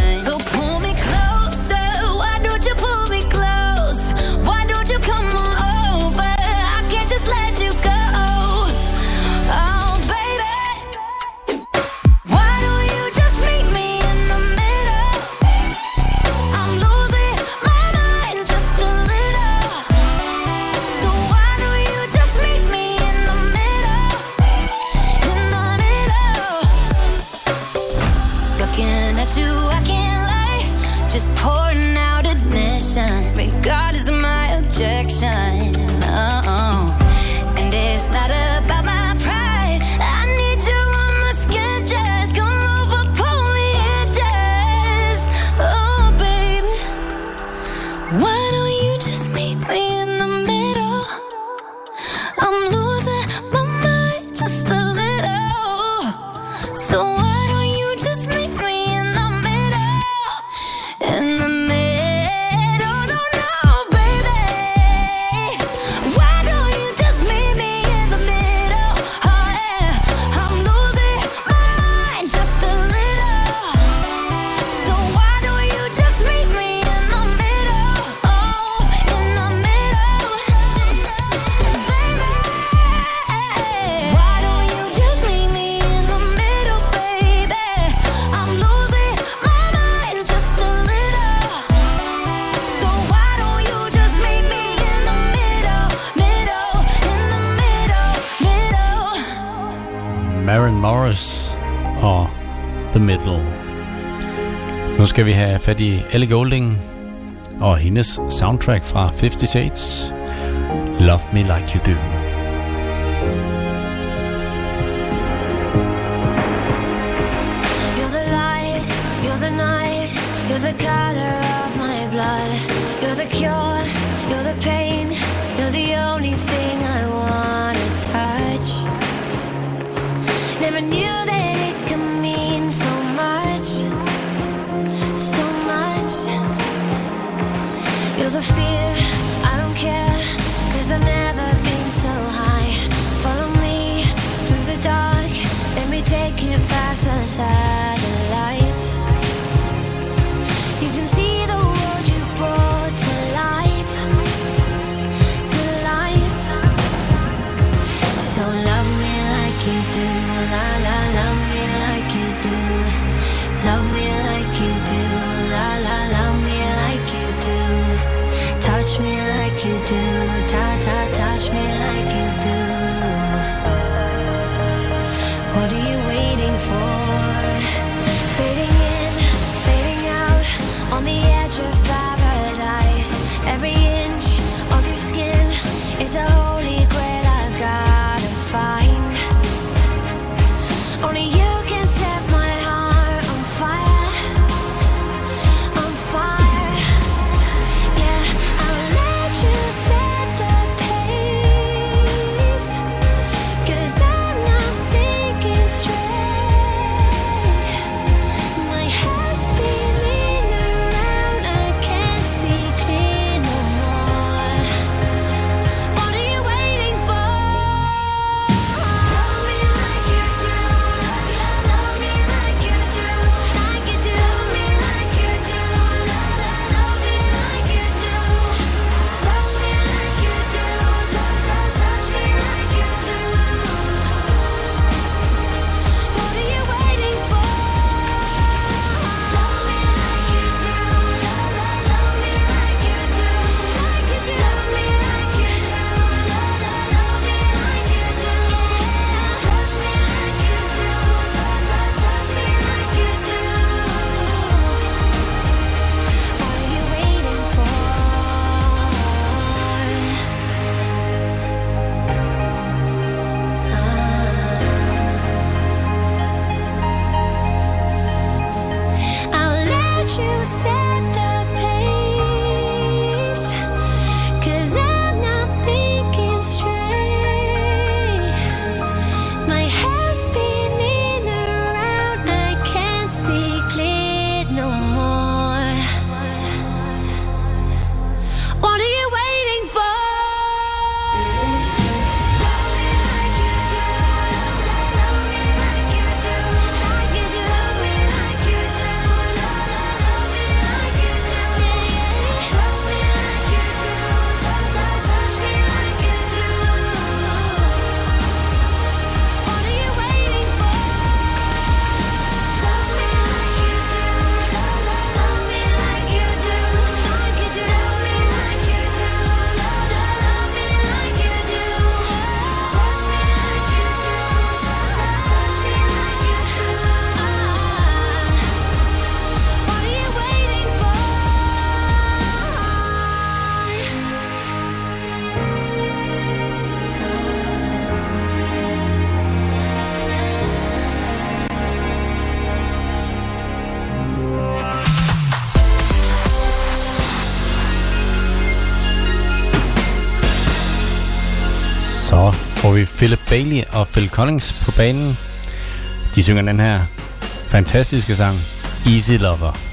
Morris og The Middle. Nu skal vi have fat i Elle Golding og hendes soundtrack fra 50 Shades. Love Me Like You Do. Philip Bailey og Phil Collins på banen. De synger den her fantastiske sang, Easy Lover.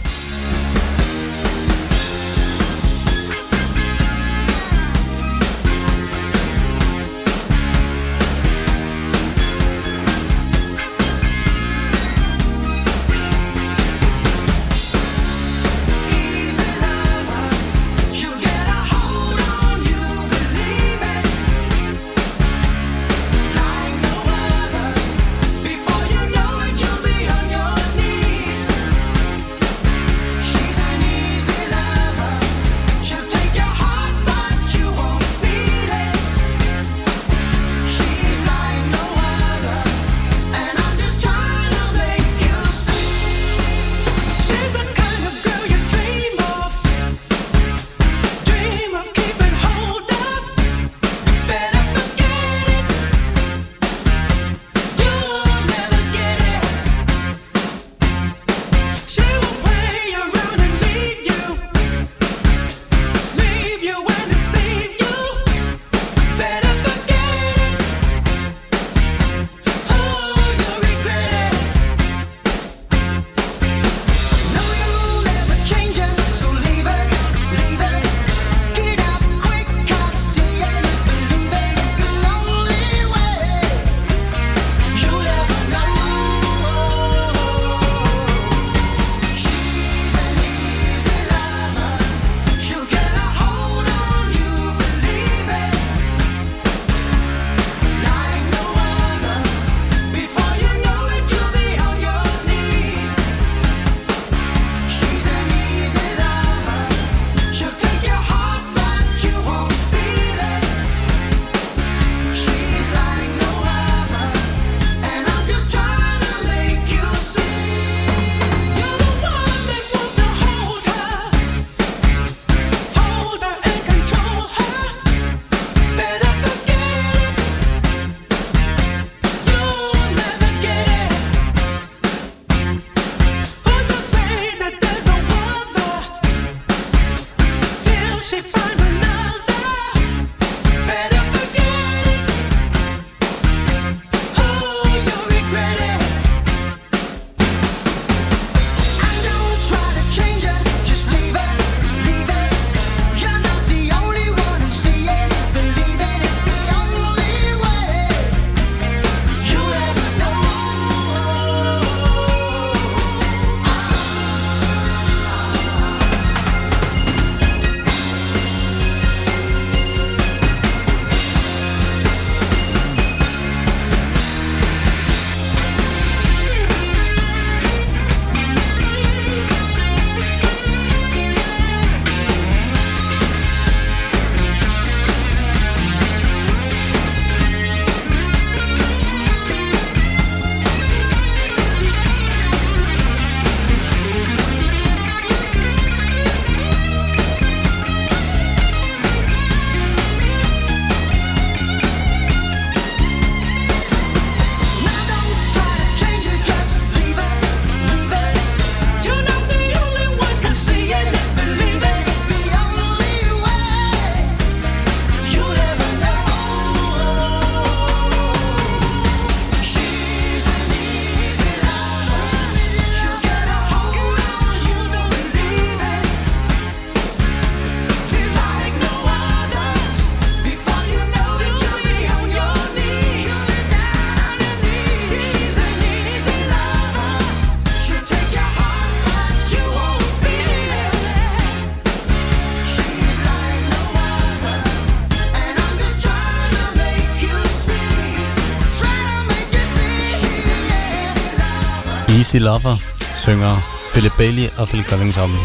Easy Lover synger Philip Bailey og Phil Collins sammen.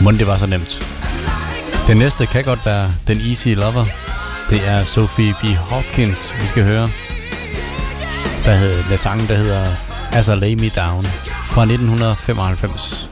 Må det var så nemt. Den næste kan godt være den Easy Lover. Det er Sophie B. Hopkins, vi skal høre. Der hedder, der sangen, der hedder As I Lay Me Down fra 1995.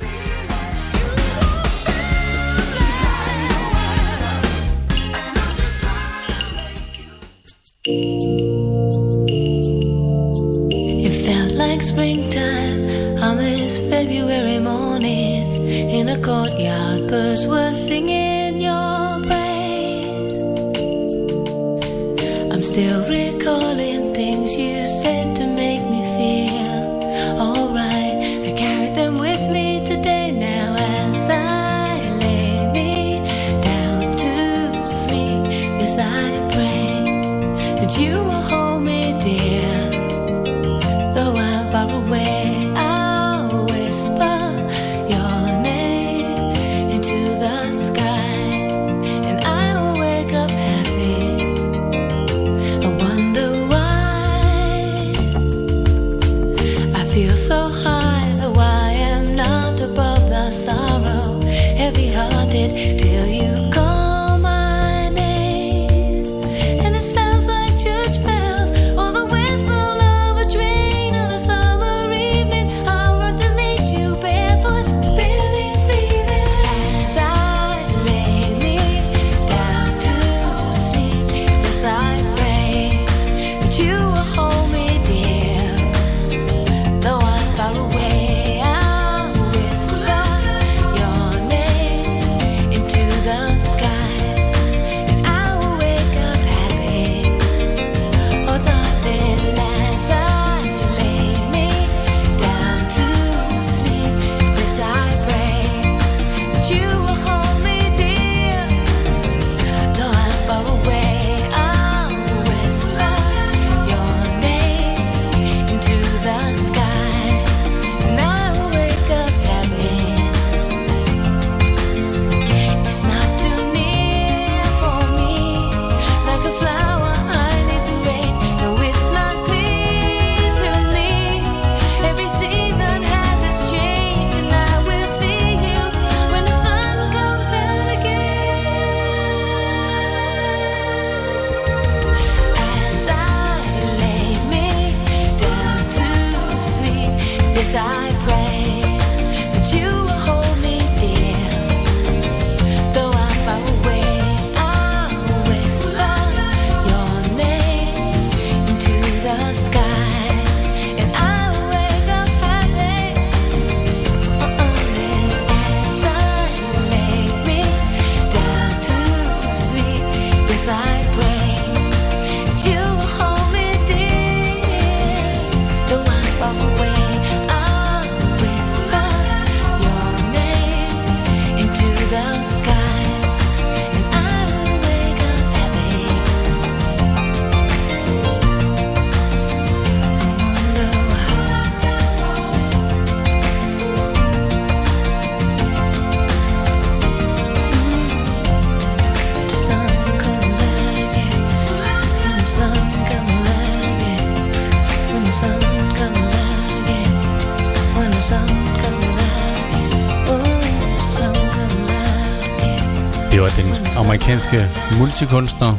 multikunstner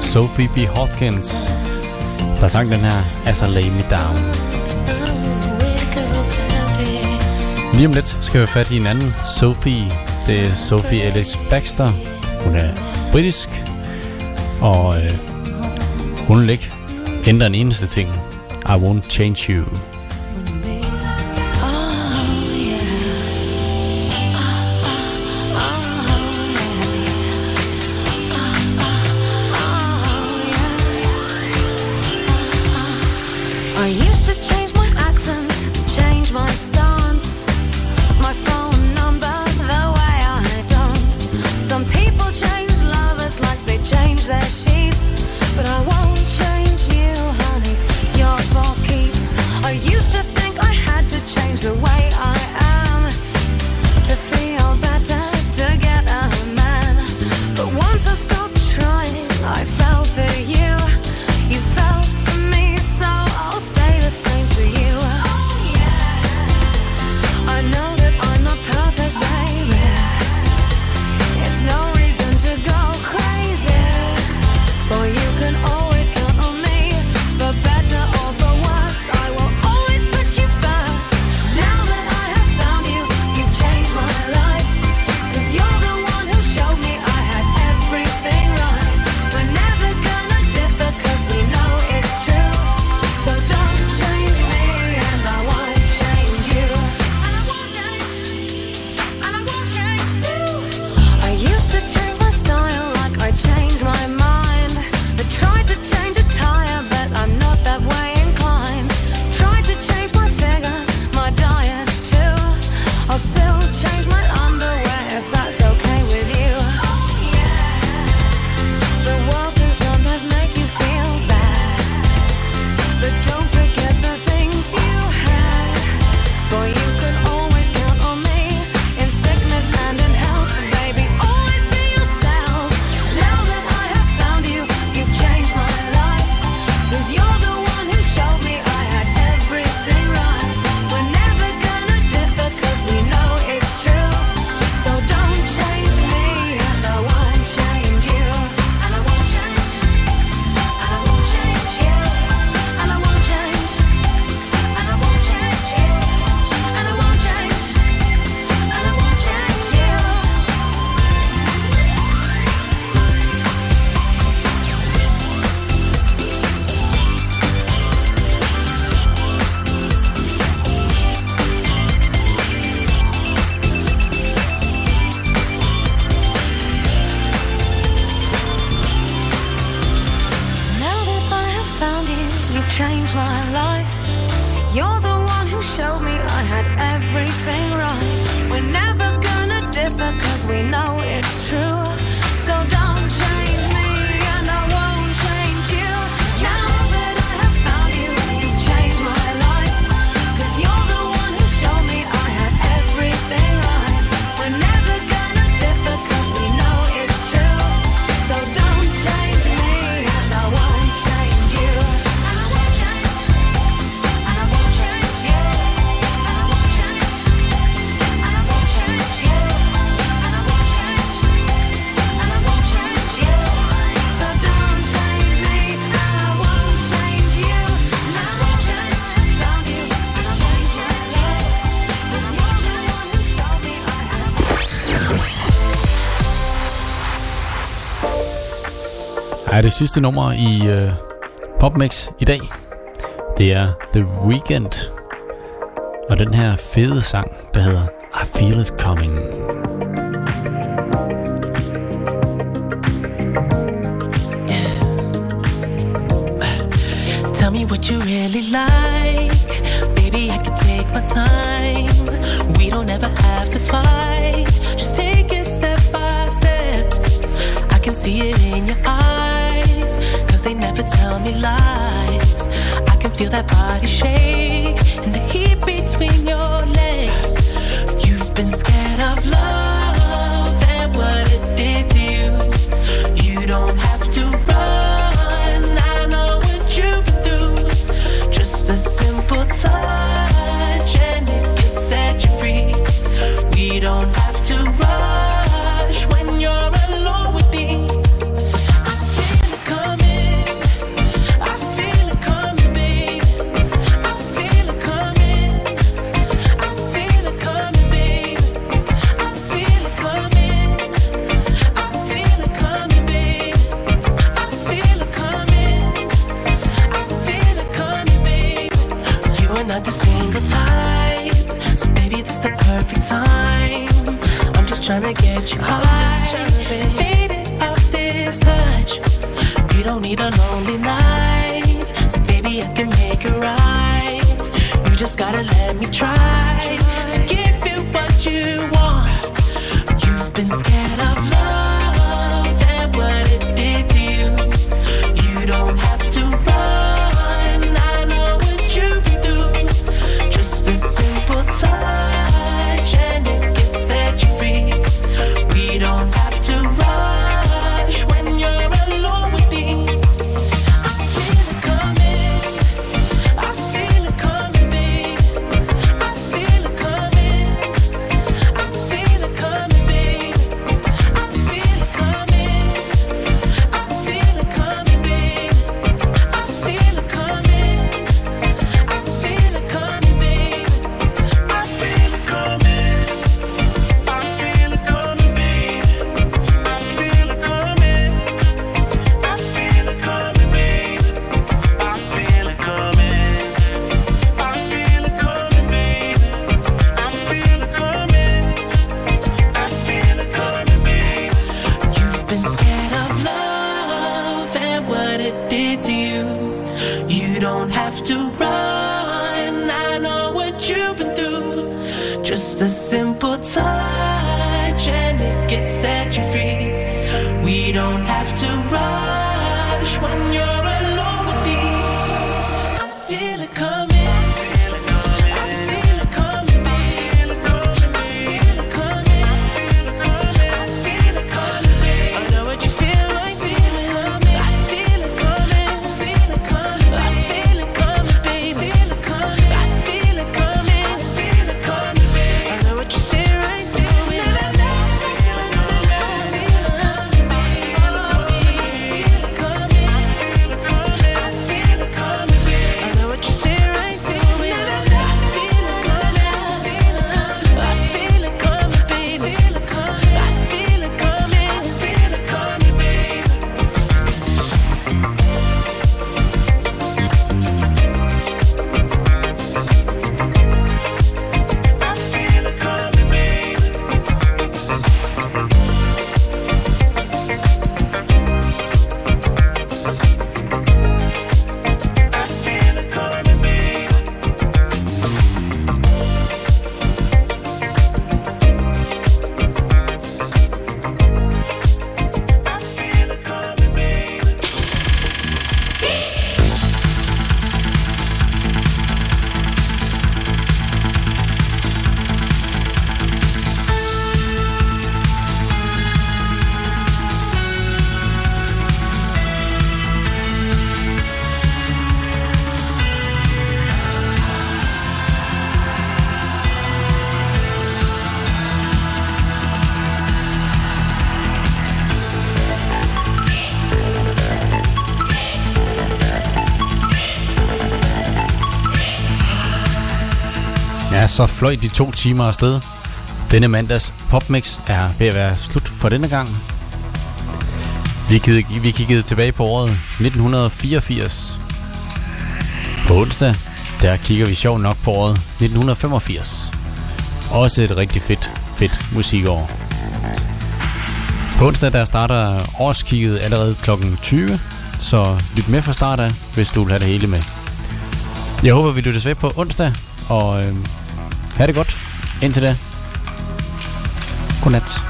Sophie B. Hopkins, der sang den her As I Lay Me Down. Lige om lidt skal vi fat i en anden Sophie. Det er Sophie Ellis Baxter. Hun er britisk, og øh, hun vil ikke ændre en eneste ting. I won't change you. det sidste nummer i øh, PopMix i dag. Det er The Weeknd og den her fede sang, der hedder I Feel It Coming. tell me lies. I can feel that body shake and the heat between. så fløj de to timer afsted. Denne mandags popmix er ved at være slut for denne gang. Vi kiggede, vi kiggede tilbage på året 1984. På onsdag, der kigger vi sjov nok på året 1985. Også et rigtig fedt, fedt musikår. På onsdag, der starter årskigget allerede kl. 20, så lyt med fra start af, hvis du vil have det hele med. Jeg håber, vi lyttes ved på onsdag, og øh, Ha' det godt. Indtil da. Godnat.